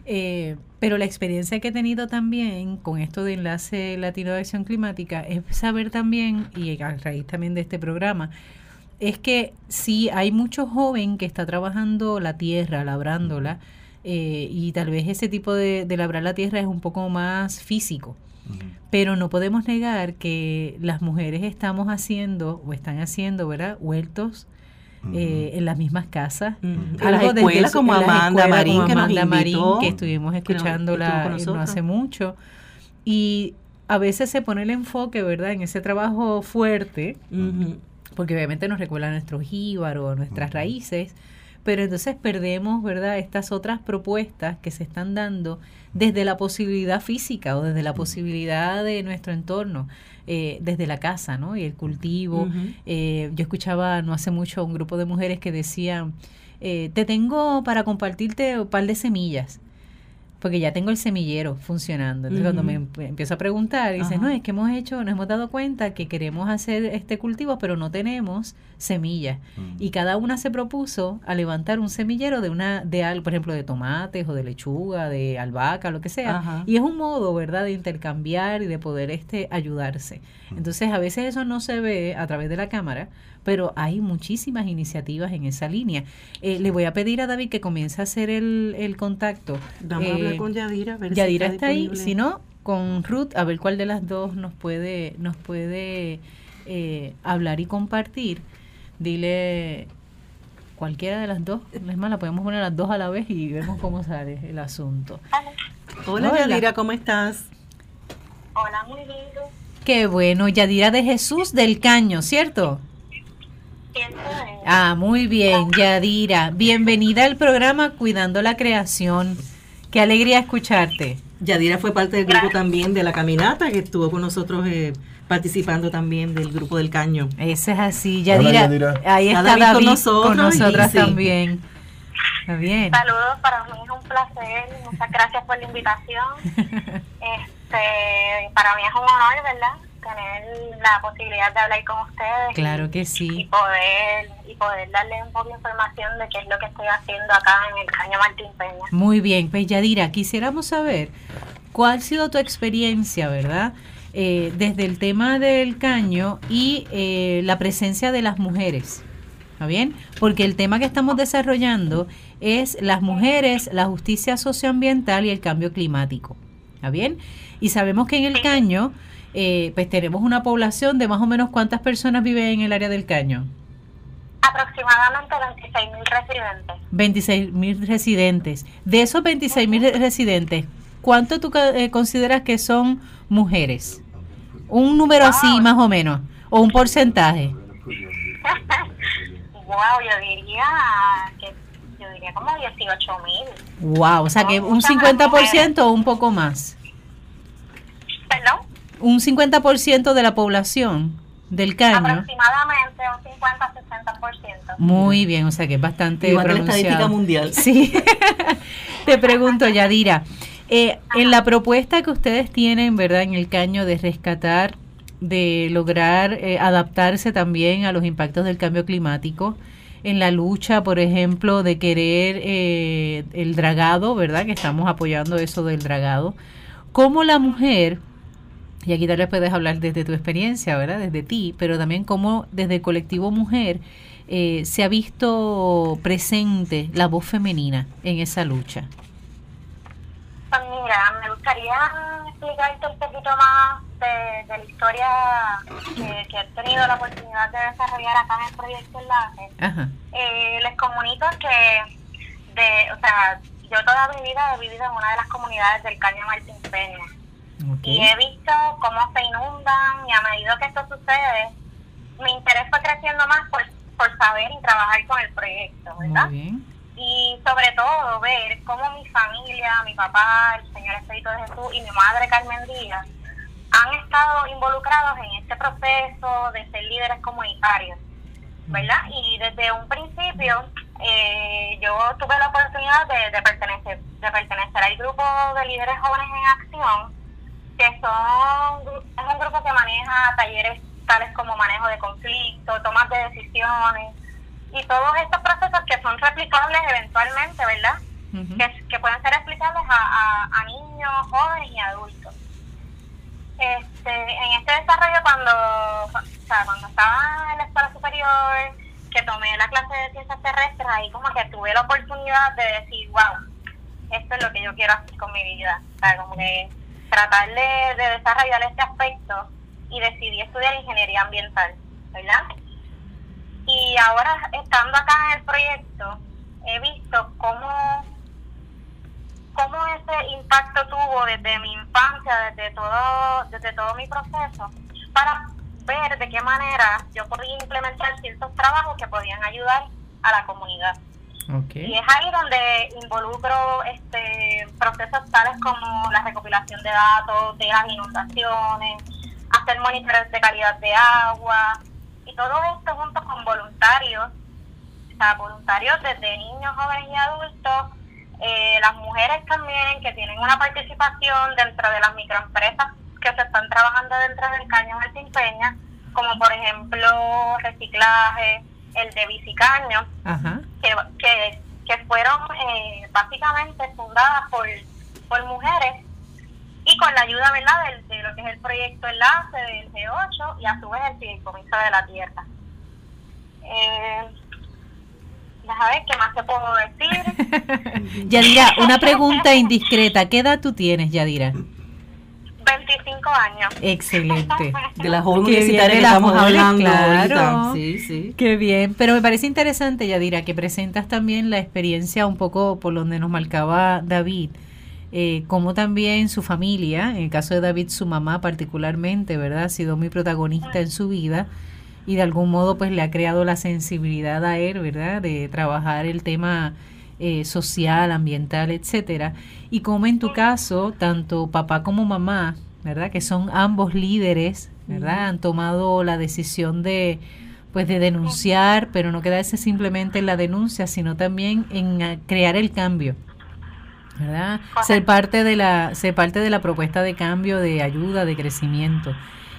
Eh, pero la experiencia que he tenido también con esto de Enlace Latino de Acción Climática es saber también, y a raíz también de este programa, es que sí hay mucho joven que está trabajando la tierra, labrándola, eh, y tal vez ese tipo de, de labrar la tierra es un poco más físico. Pero no podemos negar que las mujeres estamos haciendo o están haciendo, ¿verdad? Huertos eh, en las mismas casas. A las escuelas como Amanda Marín, que Marín, que estuvimos escuchándola no hace mucho. Y a veces se pone el enfoque, ¿verdad? En ese trabajo fuerte, porque obviamente nos recuerda a nuestros jíbaros, nuestras raíces, pero entonces perdemos, ¿verdad?, estas otras propuestas que se están dando desde la posibilidad física o desde la posibilidad de nuestro entorno, eh, desde la casa, ¿no? Y el cultivo. Eh, yo escuchaba no hace mucho un grupo de mujeres que decían, eh, te tengo para compartirte un par de semillas porque ya tengo el semillero funcionando. Entonces, cuando me empiezo a preguntar, dice, no, es que hemos hecho, nos hemos dado cuenta que queremos hacer este cultivo, pero no tenemos semillas. Y cada una se propuso a levantar un semillero de una, de por ejemplo, de tomates o de lechuga, de albahaca, lo que sea. Y es un modo, ¿verdad?, de intercambiar y de poder este ayudarse. Entonces, a veces eso no se ve a través de la cámara, pero hay muchísimas iniciativas en esa línea. Eh, le voy a pedir a David que comience a hacer el, el contacto. Vamos a hablar eh, con Yadira. Yadira está, ahí, si no, con Ruth, a ver cuál de las dos nos puede, nos puede eh, hablar y compartir. Dile cualquiera de las dos, es más, la podemos poner las dos a la vez y vemos cómo sale el asunto. Hola, Yadira, ¿cómo estás? Hola, muy bien. Qué bueno, Yadira de Jesús del Caño, ¿cierto? Ah, muy bien, Yadira. Bienvenida al programa Cuidando la Creación. Qué alegría escucharte. Yadira fue parte del grupo también de la caminata que estuvo con nosotros eh, participando también del grupo del Caño. Ese es así, Yadira. Ahí está David, con, nosotros, con nosotras también. Está bien. Saludos, para mí es un placer. Muchas gracias por la invitación. este, para mí es un honor, ¿verdad? Tener la posibilidad de hablar con ustedes. Claro que sí. Y poder, y poder darle un poco de información de qué es lo que estoy haciendo acá en el Caño Martín Peña. Muy bien, pues Yadira, quisiéramos saber cuál ha sido tu experiencia, ¿verdad? Eh, desde el tema del caño y eh, la presencia de las mujeres. ¿Está bien? Porque el tema que estamos desarrollando es las mujeres, la justicia socioambiental y el cambio climático. ¿Está bien? Y sabemos que en el caño eh, pues tenemos una población de más o menos cuántas personas viven en el área del Caño. Aproximadamente 26.000 residentes. 26.000 residentes. De esos 26.000 residentes, ¿cuánto tú eh, consideras que son mujeres? Un número así más o menos, o un porcentaje. wow, yo diría que yo diría como 18.000. Wow, o sea que un 50% o un poco más. ¿Perdón? Un 50% de la población del caño. Aproximadamente un 50-60%. Muy bien, o sea que es bastante Igual la estadística mundial. Sí. Te pregunto, Yadira, eh, en la propuesta que ustedes tienen, ¿verdad?, en el caño de rescatar, de lograr eh, adaptarse también a los impactos del cambio climático, en la lucha, por ejemplo, de querer eh, el dragado, ¿verdad?, que estamos apoyando eso del dragado, ¿cómo la mujer y aquí tal vez puedes hablar desde tu experiencia, ¿verdad? Desde ti, pero también cómo desde el colectivo mujer eh, se ha visto presente la voz femenina en esa lucha. Pues mira, me gustaría explicarte un poquito más de, la historia que, he tenido la oportunidad de desarrollar acá en el proyecto Enlace. Eh, les comunico que, de, o sea, yo toda mi vida he vivido en una de las comunidades del Caño Martín Peña y he visto cómo se inundan y a medida que esto sucede, mi interés fue creciendo más por, por saber y trabajar con el proyecto, ¿verdad? Y sobre todo ver cómo mi familia, mi papá, el Señor Espíritu de Jesús y mi madre Carmen Díaz han estado involucrados en este proceso de ser líderes comunitarios, ¿verdad? Y desde un principio eh, yo tuve la oportunidad de, de, pertenecer, de pertenecer al grupo de líderes jóvenes en acción que son es un grupo que maneja talleres tales como manejo de conflictos, tomas de decisiones y todos estos procesos que son replicables eventualmente, ¿verdad? que, pueden ser explicables a, a, niños, jóvenes y adultos. Este, en este desarrollo cuando, o sea, cuando estaba en la escuela superior, que tomé la clase de ciencias terrestres, ahí como que tuve la oportunidad de decir, wow, esto es lo que yo quiero hacer con mi vida. O sea, como que tratar de, desarrollar este aspecto y decidí estudiar ingeniería ambiental, ¿verdad? Y ahora, estando acá en el proyecto, he visto cómo, cómo ese impacto tuvo desde mi infancia, desde todo, desde todo mi proceso, para ver de qué manera yo podía implementar ciertos trabajos que podían ayudar a la comunidad. Y es ahí donde involucro este procesos tales como la recopilación de datos de las inundaciones, hacer monitores de calidad de agua y todo esto junto con voluntarios, o sea, voluntarios desde niños, jóvenes y adultos, eh, las mujeres también que tienen una participación dentro de las microempresas que se están trabajando dentro del caño Martín Peña, como por ejemplo reciclaje, el de bicicaño, que, que, que fueron eh, básicamente fundadas por, por mujeres y con la ayuda ¿verdad? De, lo que es el proyecto enlace del G8 y a su vez el Fideicomiso de la Tierra. Eh, ver qué más te puedo decir. Yadira, una pregunta indiscreta. ¿Qué edad tú tienes, Yadira? 25 años. Excelente. De la joven universitaria que estamos hablando. Claro. Sí, sí. Qué bien. Pero me parece interesante, Yadira, que presentas también la experiencia un poco por donde nos marcaba David. Eh, como también su familia, en el caso de David, su mamá particularmente, ¿verdad? Ha sido muy protagonista en su vida y de algún modo pues le ha creado la sensibilidad a él, ¿verdad? De trabajar el tema eh, social, ambiental, etcétera. Y como en tu caso, tanto papá como mamá, ¿verdad? Que son ambos líderes, ¿verdad? Han tomado la decisión de pues de denunciar, pero no quedarse simplemente en la denuncia, sino también en ah, crear el cambio. ¿verdad? Ser parte de la ser parte de la propuesta de cambio, de ayuda, de crecimiento.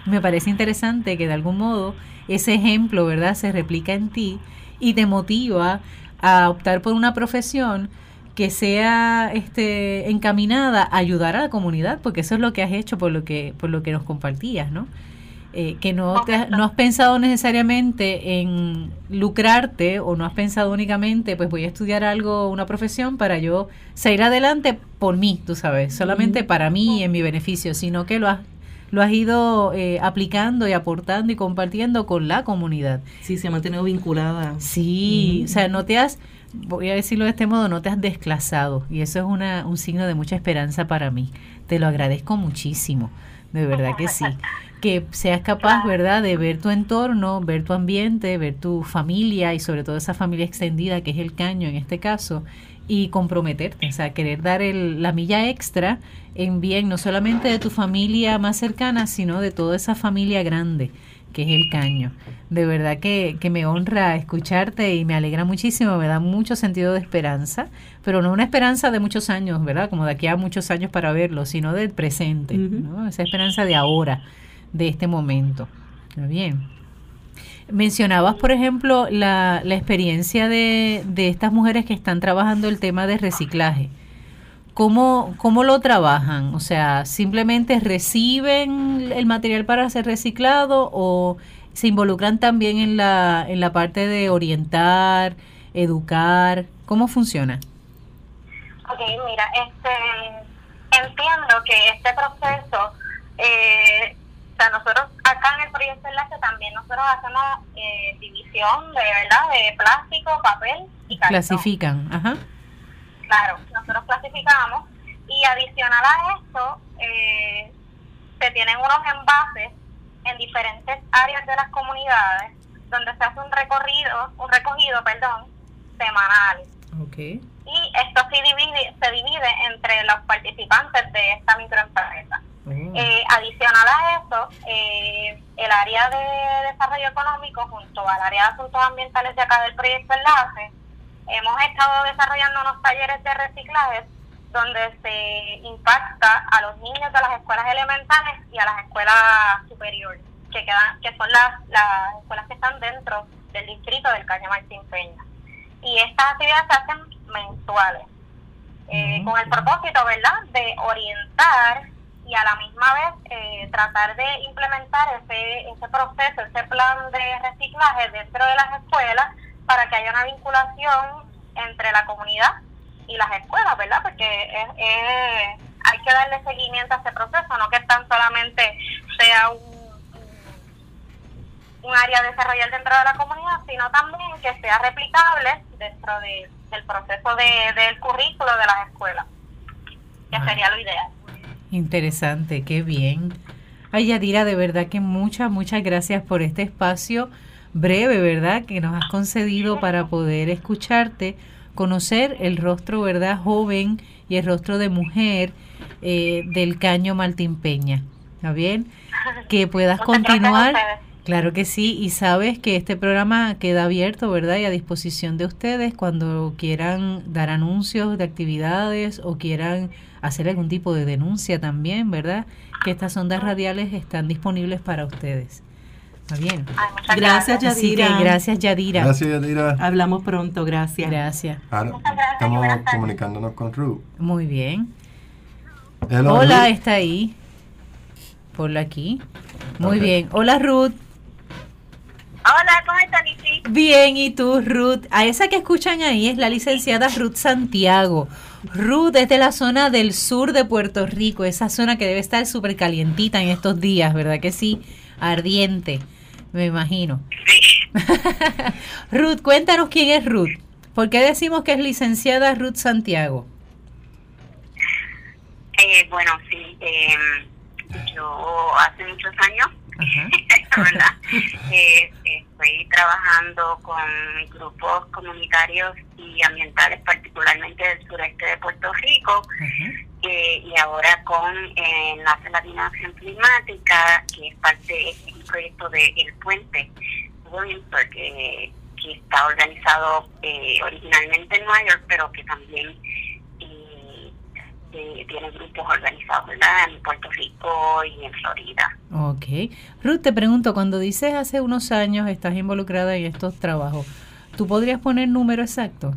Me parece interesante que de algún modo ese ejemplo, ¿verdad?, se replica en ti y te motiva a optar por una profesión que sea este encaminada a ayudar a la comunidad, porque eso es lo que has hecho por lo que por lo que nos compartías, ¿no? Eh, que no, no has pensado necesariamente en lucrarte o no has pensado únicamente, pues voy a estudiar algo, una profesión para yo salir adelante por mí, tú sabes, solamente para mí y en mi beneficio, sino que lo has lo has ido eh, aplicando y aportando y compartiendo con la comunidad. Sí, se ha mantenido vinculada. Sí, o sea, no te has, voy a decirlo de este modo, no te has desclasado y eso es una, un signo de mucha esperanza para mí. Te lo agradezco muchísimo, de verdad que sí. Que seas capaz, ¿verdad?, de ver tu entorno, ver tu ambiente, ver tu familia y sobre todo esa familia extendida que es el caño en este caso y comprometerte, o sea, querer dar el, la milla extra en bien no solamente de tu familia más cercana, sino de toda esa familia grande que es el caño. De verdad que, que me honra escucharte y me alegra muchísimo, me da mucho sentido de esperanza, pero no una esperanza de muchos años, ¿verdad? Como de aquí a muchos años para verlo, sino del presente, ¿no? Esa esperanza de ahora, de este momento. ¿Está bien? Mencionabas, por ejemplo, la, la experiencia de, de, estas mujeres que están trabajando el tema de reciclaje. ¿Cómo, ¿Cómo lo trabajan? O sea, ¿simplemente reciben el material para ser reciclado o se involucran también en la, en la parte de orientar, educar? ¿Cómo funciona? Ok, mira, este, entiendo que este proceso eh, o sea, nosotros acá en el proyecto Enlace también nosotros hacemos eh, división de verdad de plástico, papel y cartón. Clasifican, ajá. Claro, nosotros clasificamos y adicional a esto eh, se tienen unos envases en diferentes áreas de las comunidades donde se hace un recorrido, un recogido, perdón, semanal. Okay. Y esto se divide, se divide entre los participantes de esta microempresa. Eh, adicional a eso, eh, el área de desarrollo económico junto al área de asuntos ambientales de acá del proyecto Enlace, hemos estado desarrollando unos talleres de reciclaje donde se impacta a los niños de las escuelas elementales y a las escuelas superiores, que quedan, que son las, las escuelas que están dentro del distrito del Caño Martín Peña. Y estas actividades se hacen mensuales, eh, con el propósito, ¿verdad?, de orientar y a la misma vez eh, tratar de implementar ese, ese proceso, ese plan de reciclaje dentro de las escuelas para que haya una vinculación entre la comunidad y las escuelas, ¿verdad? Porque hay que darle seguimiento a ese proceso, no que tan solamente sea un, un área a desarrollar dentro de la comunidad, sino también que sea replicable dentro de, del proceso de, del currículo de las escuelas, que sería lo ideal. Interesante, qué bien. Ay, Yadira, de verdad que muchas, muchas gracias por este espacio breve, ¿verdad? Que nos has concedido para poder escucharte, conocer el rostro, ¿verdad? Joven y el rostro de mujer eh, del Caño Martín Peña. ¿Está bien? Que puedas continuar Claro que sí, y sabes que este programa queda abierto, ¿verdad? Y a disposición de ustedes cuando quieran dar anuncios de actividades o quieran hacer algún tipo de denuncia también, ¿verdad? Que estas ondas radiales están disponibles para ustedes. Está bien. gracias, Yadira. gracias, Yadira. Gracias, Yadira. Hablamos pronto, gracias. Gracias. estamos comunicándonos con Ruth. Muy bien. Hola, está ahí. Por aquí. Muy bien. Hola, Ruth. Hola, ¿cómo estás, Bien, ¿y tú, Ruth? A esa que escuchan ahí es la licenciada Ruth Santiago. Ruth es de la zona del sur de Puerto Rico, esa zona que debe estar súper calientita en estos días, ¿verdad que sí? Ardiente, me imagino. Sí. Ruth, cuéntanos quién es Ruth. ¿Por qué decimos que es licenciada Ruth Santiago? Eh, bueno, sí, em, yo hace muchos años Eh, estoy trabajando con grupos comunitarios y ambientales, particularmente del sureste de Puerto Rico, eh, y ahora con eh, Enlace Latino Acción Climática, que es parte de un proyecto de El Puente, que, que está organizado eh, originalmente en Nueva York, pero que también tiene grupos organizados en Puerto Rico y en Florida. Ok. Ruth, te pregunto, cuando dices hace unos años estás involucrada en estos trabajos, ¿tú podrías poner número exacto?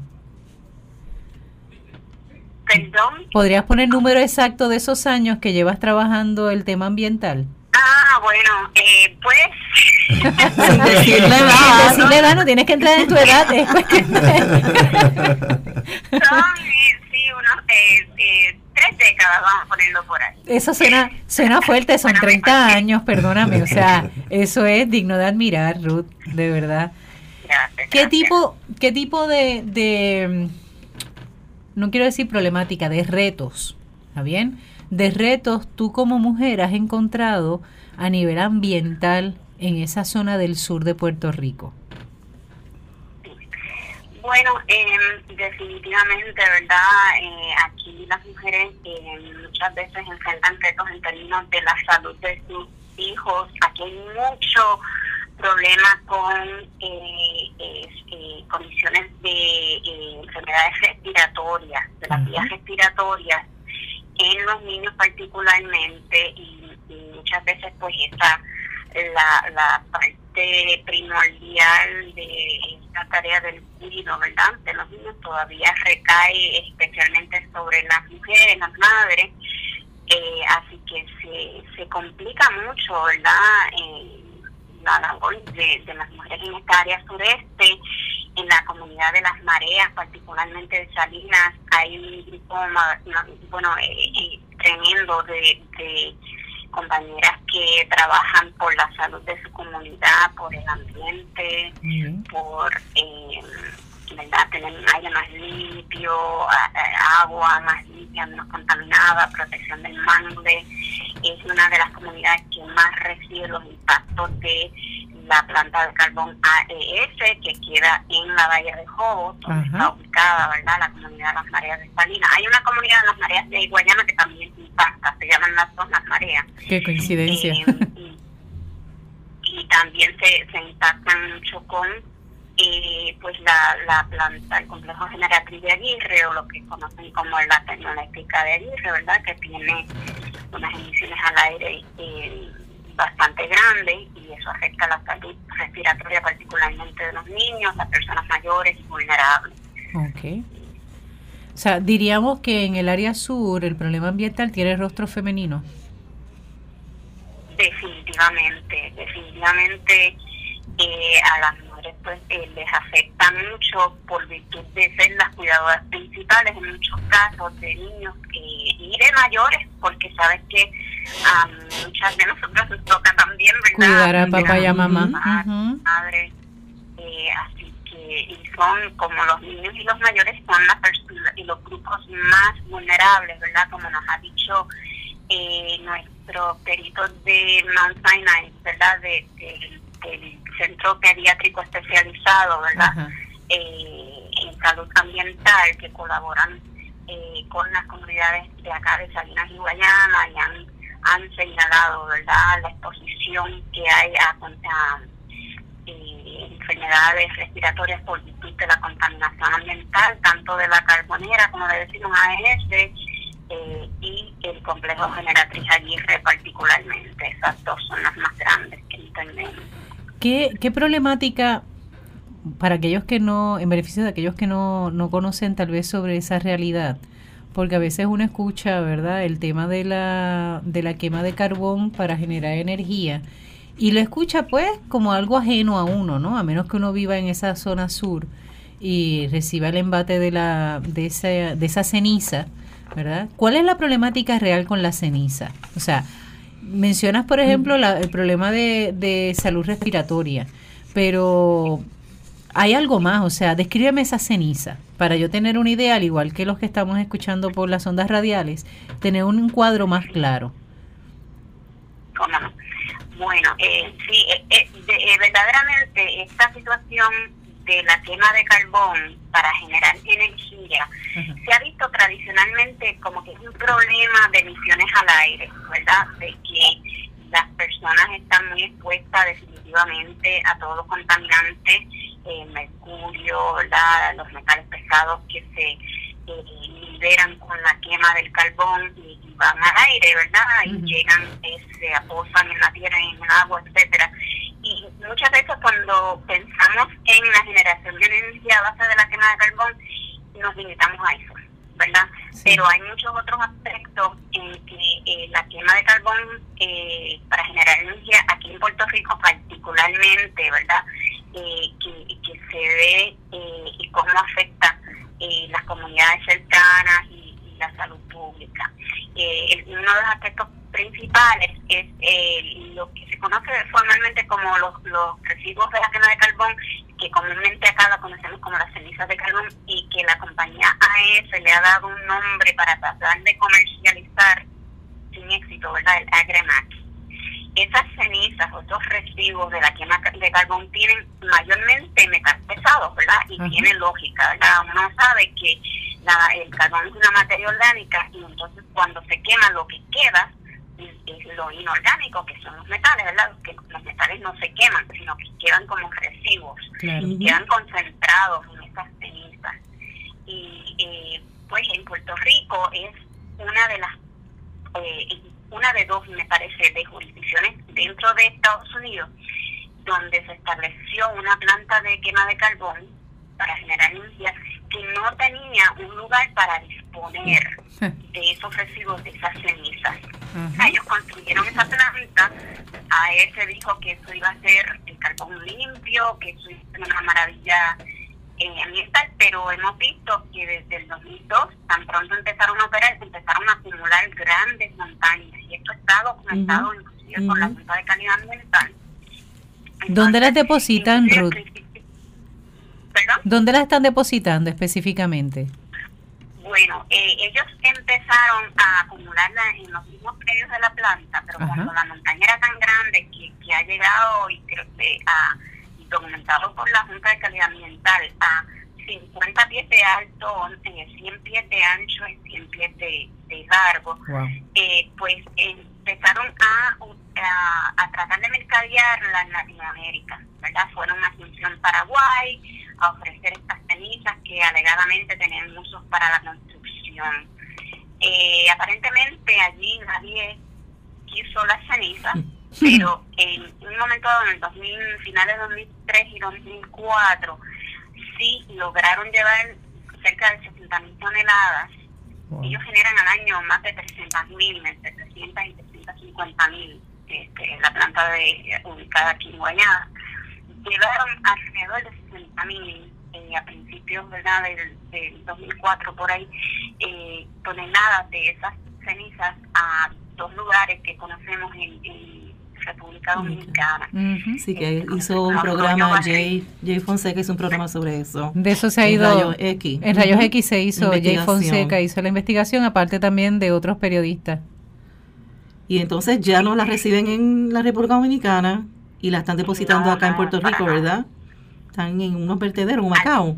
¿Perdón? ¿Podrías poner número exacto de esos años que llevas trabajando el tema ambiental? Ah, bueno, eh, pues... Sin decirle edad, decirle edad, no tienes que entrar en tu edad, es cuestión de... Son, sí, unos... Eh, eh, tres décadas, vamos a ponerlo por ahí. Eso suena, suena fuerte, son 30 años, perdóname, o sea, eso es digno de admirar, Ruth, de verdad. ¿Qué tipo, qué tipo de, de, no quiero decir problemática, de retos, ¿está bien? De retos tú como mujer has encontrado a nivel ambiental en esa zona del sur de Puerto Rico. Bueno, eh, definitivamente, ¿verdad? Eh, aquí las mujeres eh, muchas veces enfrentan retos en términos de la salud de sus hijos. Aquí hay mucho problema con eh, eh, condiciones de enfermedades respiratorias, de las vías respiratorias, en los niños particularmente, y, muchas veces pues está la, la parte primordial de esta tarea del cuidado, ¿verdad? De los niños todavía recae especialmente sobre las mujeres, las madres, eh, así que se, se complica mucho, ¿verdad? Eh, la labor de, de las mujeres en esta área sureste, en la comunidad de las mareas, particularmente de Salinas, hay un grupo, bueno, eh, tremendo de, de compañeras que trabajan por la salud de su comunidad, por el ambiente, por eh, tener un aire más limpio, agua más limpia, menos contaminada, protección del mangle. Es una de las comunidades que más recibe los impactos de la planta de carbón AES que queda en la Bahía de Jobos, donde está ubicada ¿verdad? la comunidad de las mareas de Salinas. Hay una comunidad de las mareas de Guayana que también impacta, se llaman las dos las mareas. Qué coincidencia. Eh, y, también se, se impactan mucho con eh, pues la, la planta, el complejo generatriz de Aguirre, o lo que conocen como la termoeléctrica de Aguirre, ¿verdad? Que tiene unas emisiones al aire eh, bastante grande y eso afecta la salud respiratoria particularmente de los niños, las personas mayores y vulnerables. Ok. O sea, diríamos que en el área sur el problema ambiental tiene rostro femenino. Definitivamente, definitivamente eh, a las pues eh, les afecta mucho por virtud de ser las cuidadoras principales en muchos casos de niños eh, y de mayores, porque sabes que a muchas de nosotros nos toca también, Cuidar a papá y a mamá. Madre, eh, así que, y son como los niños y los mayores son las y los grupos más vulnerables, ¿verdad? Como nos ha dicho eh, nuestro perito de Mount Sinai, ¿verdad? De, del centro pediátrico especializado, ¿verdad? Eh, en salud ambiental que colaboran eh, con las comunidades de acá de Salinas y Guayana y han han señalado, ¿verdad?, la exposición que hay a, a eh, enfermedades respiratorias por de la contaminación ambiental, tanto de la carbonera como le decimos AES eh, y el complejo generatriz Aguirre particularmente. Esas dos son las más grandes que entendemos. ¿Qué, qué problemática para aquellos que no, en beneficio de aquellos que no, no conocen tal vez sobre esa realidad, porque a veces uno escucha, ¿verdad?, el tema de la, de la quema de carbón para generar energía y lo escucha pues como algo ajeno a uno, ¿no? A menos que uno viva en esa zona sur y reciba el embate de, la, de, esa, de esa ceniza, ¿verdad? ¿Cuál es la problemática real con la ceniza? O sea, mencionas, por ejemplo, el problema de, de salud respiratoria, pero hay algo más, o sea, descríbeme esa ceniza. Para yo tener una idea, al igual que los que estamos escuchando por las ondas radiales, tener un cuadro más claro. Bueno, eh, sí, eh, eh, verdaderamente esta situación de la quema de carbón para generar energía se ha visto tradicionalmente como que es un problema de emisiones al aire, ¿verdad? De que las personas están muy expuestas definitivamente a todos los contaminantes eh, mercurio, los metales pesados que se eh, liberan con la quema del carbón y, van al aire, ¿verdad? Y llegan, eh, se aposan en la tierra, en el agua, etcétera. Y muchas veces cuando pensamos en la generación de energía a base de la quema de carbón, nos limitamos a eso, ¿verdad? Pero hay muchos otros aspectos en que la quema de carbón para generar energía aquí en Puerto Rico particularmente, ¿verdad? Eh, que, que, se ve eh, y cómo afecta eh, las comunidades cercanas y, la salud pública. uno de los aspectos principales es lo que se conoce formalmente como los, los residuos de la quema de carbón, que comúnmente acá la conocemos como las cenizas de carbón y que la compañía AES le ha dado un nombre para tratar de comercializar sin éxito, ¿verdad? El Agremax esas cenizas o estos residuos de la quema de carbón tienen mayormente metales pesados, ¿verdad? Y tiene lógica, ¿verdad? Uno sabe que la, el carbón es una materia orgánica y entonces cuando se quema lo que queda es, lo inorgánico, que son los metales, ¿verdad? Que los metales no se queman, sino que quedan como residuos, y quedan concentrados en estas cenizas. Y eh, pues en Puerto Rico es una de las eh, una de dos, me parece, de jurisdicciones dentro de Estados Unidos, donde se estableció una planta de quema de carbón para generar energía que no tenía un lugar para disponer de esos residuos, de esas cenizas. Ellos construyeron esa planta, a él se dijo que eso iba a ser el carbón limpio, que eso iba a ser una maravilla eh, ambiental, pero hemos visto que desde el 2002, tan pronto empezaron a operar, empezaron a acumular grandes montañas y esto está documentado inclusive por la Junta de Calidad Ambiental. ¿Dónde las depositan, Ruth? ¿Perdón? ¿Dónde las están depositando específicamente? Bueno, eh, ellos empezaron a acumularla en los mismos predios de la planta, pero cuando la montaña era tan grande que, que ha llegado y creo que a documentado por la Junta de Calidad Ambiental a 50 pies de alto, 100 pies de ancho y 100 pies de, largo, eh, pues empezaron a, a, tratar de mercadearla en Latinoamérica, ¿verdad? Fueron a Asunción, Paraguay, a ofrecer estas cenizas que alegadamente tenían usos para la construcción. Eh, aparentemente allí nadie quiso las cenizas pero en un momento dado, en el 2000, finales de 2003 y 2004, sí lograron llevar cerca de 60 mil toneladas. Ellos generan al año más de 300 mil, entre 300 y 350 mil, este, la planta de, ubicada aquí en Guayana. Llevaron alrededor de 60 mil eh, a principios ¿verdad? Del, del 2004 por ahí, eh, toneladas de esas cenizas a dos lugares que conocemos en República Dominicana. Sí, que hizo un programa, Jay, Jay Fonseca hizo un programa sobre eso. De eso se ha ido. En Rayos X. En Rayos X se hizo, Jay Fonseca hizo la investigación, aparte también de otros periodistas. Y entonces ya no la reciben en la República Dominicana y la están depositando acá en Puerto Rico, ¿verdad? Están en unos vertederos, en Macao.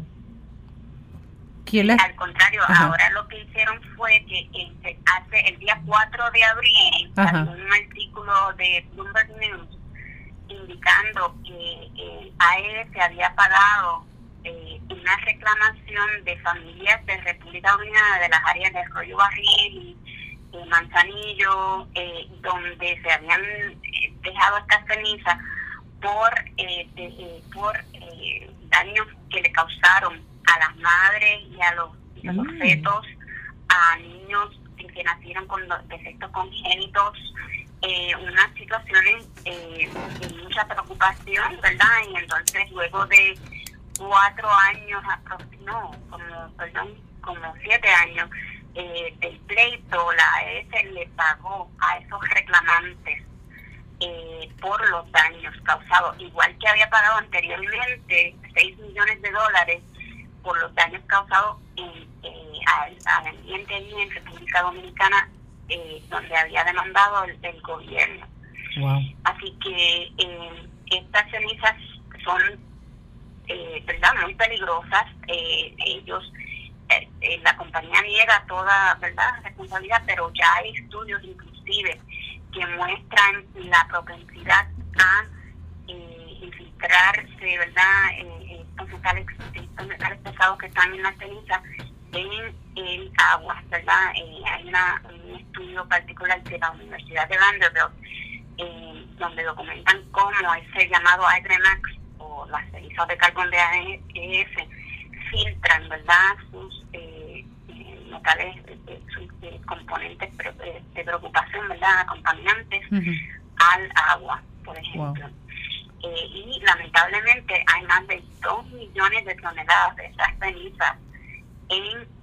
Al contrario, ahora lo que hicieron fue que este, hace el día 4 de abril salió un artículo de Bloomberg News indicando que eh, AES había pagado eh, una reclamación de familias de República Dominicana de las áreas de Arroyo Barril y Manzanillo, eh, donde se habían eh, dejado estas cenizas por, eh, por daños que le causaron a las madres y a los, mm. fetos, a niños que nacieron con defectos congénitos, eh, unas situaciones de mucha preocupación, ¿verdad? Y entonces luego de cuatro años, no, como, perdón, como siete años eh, del pleito, la AES le pagó a esos reclamantes eh, por los daños causados, igual que había pagado anteriormente 6 millones de dólares por los daños causados en, eh, al, ambiente en República Dominicana, eh, donde había demandado el, gobierno. Así que eh, estas cenizas son eh, verdad muy peligrosas. ellos, la compañía niega toda verdad responsabilidad, pero ya hay estudios inclusive que muestran la propensidad a infiltrarse, verdad estos metales, metales pesados que están en la ceniza en el agua, ¿verdad? Eh, hay un estudio particular de la Universidad de Vanderbilt eh, donde documentan cómo ese llamado Agremax o las cenizas de carbón de AES filtran, ¿verdad? Sus eh, metales, sus componentes de preocupación, ¿verdad? Contaminantes al agua, por ejemplo. Eh, y lamentablemente hay más de 2 millones de toneladas de esas cenizas en,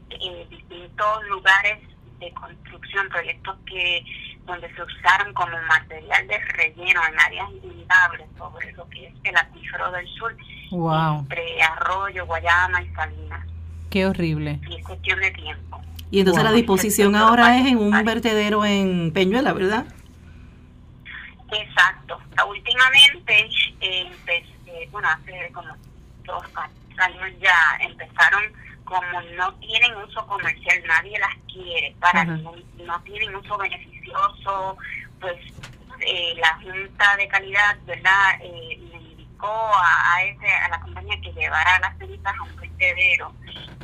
distintos lugares de construcción, proyectos que donde se usaron como material de relleno en áreas inundables sobre lo que es el acuífero del sur, entre Arroyo, Guayama y Salinas. Qué horrible. Y es cuestión de tiempo. Y entonces la disposición ahora es en un vertedero en Peñuela, ¿verdad? Exacto. Últimamente, eh, bueno, hace como dos años ya empezaron como no tienen uso comercial, nadie las quiere, para no, tienen uso beneficioso, pues eh, la Junta de Calidad, ¿verdad?, eh, indicó a, ese, a la compañía que llevara las cenizas a un vertedero,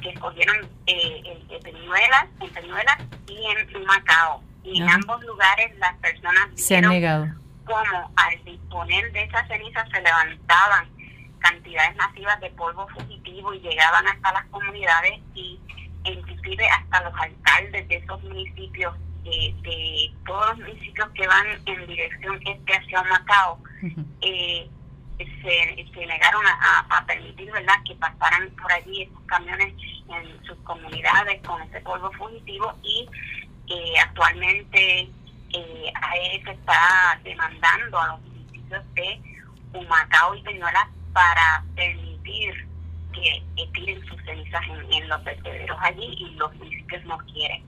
que escogieron eh, en Peñuelas, en Peñuelas y en Macao. Y en ambos lugares las personas se han negado. como al disponer de esas cenizas se levantaban cantidades masivas de polvo fugitivo y llegaban hasta las comunidades y inclusive hasta los alcaldes de esos municipios, de, todos los municipios que van en dirección este hacia Macao, eh, se, negaron a, permitir verdad que pasaran por allí esos camiones en sus comunidades con ese polvo fugitivo y eh, actualmente eh, AES está demandando a los municipios de Humacao y Peñuela para permitir que tiren sus cenizas en, los vertederos allí y los municipios no quieren.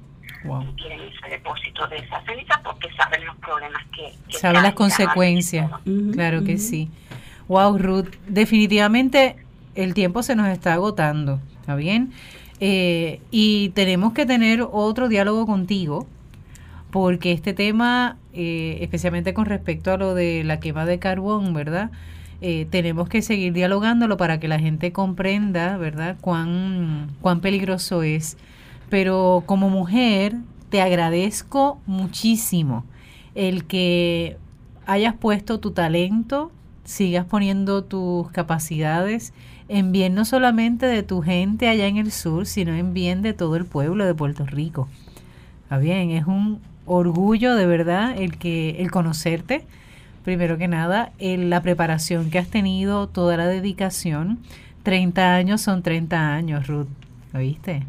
No quieren ese depósito de esas cenizas porque saben los problemas que... saben las consecuencias, claro que sí. Wow, Ruth, definitivamente el tiempo se nos está agotando, ¿está bien? Eh, y tenemos que tener otro diálogo contigo porque este tema, eh, especialmente con respecto a lo de la quema de carbón, ¿verdad? Eh, tenemos que seguir dialogándolo para que la gente comprenda, ¿verdad?, cuán, cuán peligroso es. Pero como mujer, te agradezco muchísimo el que hayas puesto tu talento, sigas poniendo tus capacidades en bien no solamente de tu gente allá en el sur, sino en bien de todo el pueblo de Puerto Rico. Está bien, es un orgullo de verdad el que el conocerte primero que nada la preparación que has tenido toda la dedicación 30 años son 30 años Ruth ¿oíste?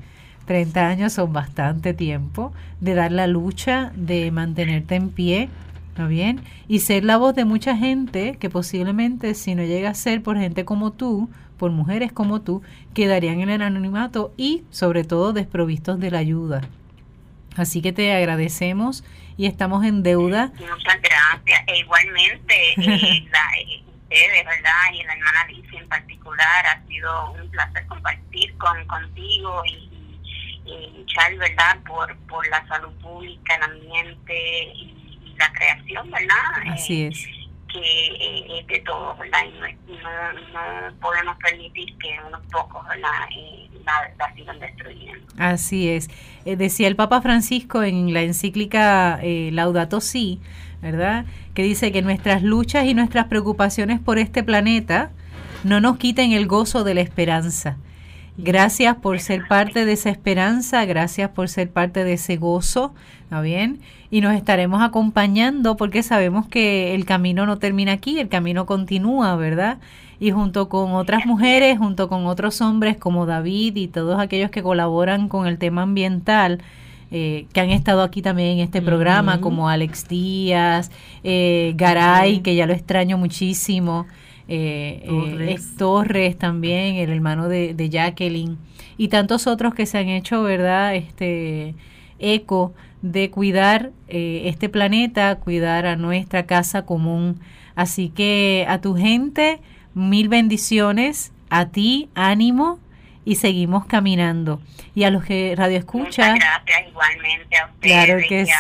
30 años son bastante tiempo de dar la lucha de mantenerte en pie ¿no bien? y ser la voz de mucha gente que posiblemente si no llega a ser por gente como tú por mujeres como tú quedarían en el anonimato y sobre todo desprovistos de la ayuda Así que te agradecemos y estamos en deuda. Muchas gracias. E igualmente, eh, la, eh, ustedes, ¿verdad? Y la hermana Alicia en particular, ha sido un placer compartir con contigo y, luchar, ¿verdad?, por, por la salud pública, el ambiente y, la creación, ¿verdad? Así es que es de todos, ¿verdad? Y no, podemos permitir que unos pocos la, la, sigan destruyendo. Así es. Eh, decía el Papa Francisco en la encíclica eh, Laudato Si, ¿verdad? Que dice que nuestras luchas y nuestras preocupaciones por este planeta no nos quiten el gozo de la esperanza. Gracias por ser parte de esa esperanza, gracias por ser parte de ese gozo, ¿está bien? Y nos estaremos acompañando porque sabemos que el camino no termina aquí, el camino continúa, ¿verdad? Y junto con otras mujeres, junto con otros hombres como David y todos aquellos que colaboran con el tema ambiental, eh, que han estado aquí también en este programa, como Alex Díaz, eh, Garay, que ya lo extraño muchísimo, eh, Torres. Eh, Torres también, el hermano de, de, Jacqueline, y tantos otros que se han hecho, ¿verdad? Este eco de cuidar eh, este planeta, cuidar a nuestra casa común. Así que a tu gente, mil bendiciones, a ti, ánimo y seguimos caminando. Y a los que radio escucha. gracias igualmente a ustedes. Claro que sí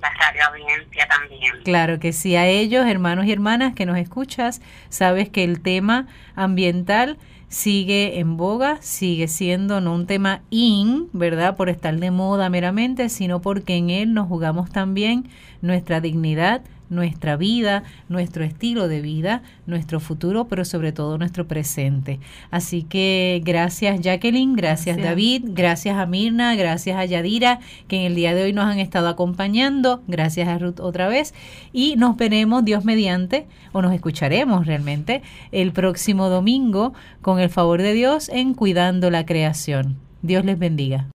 la también. Claro que sí, a ellos, hermanos y hermanas que nos escuchas, sabes que el tema ambiental sigue en boga, sigue siendo no un tema in, ¿verdad? Por estar de moda meramente, sino porque en él nos jugamos también nuestra dignidad, nuestra vida, nuestro estilo de vida, nuestro futuro, pero sobre todo nuestro presente. Así que gracias Jacqueline, gracias, David, gracias a Mirna, gracias a Yadira, que en el día de hoy nos han estado acompañando, gracias a Ruth otra vez, y nos veremos Dios mediante, o nos escucharemos realmente, el próximo domingo, con el favor de Dios, en Cuidando la Creación. Dios les bendiga.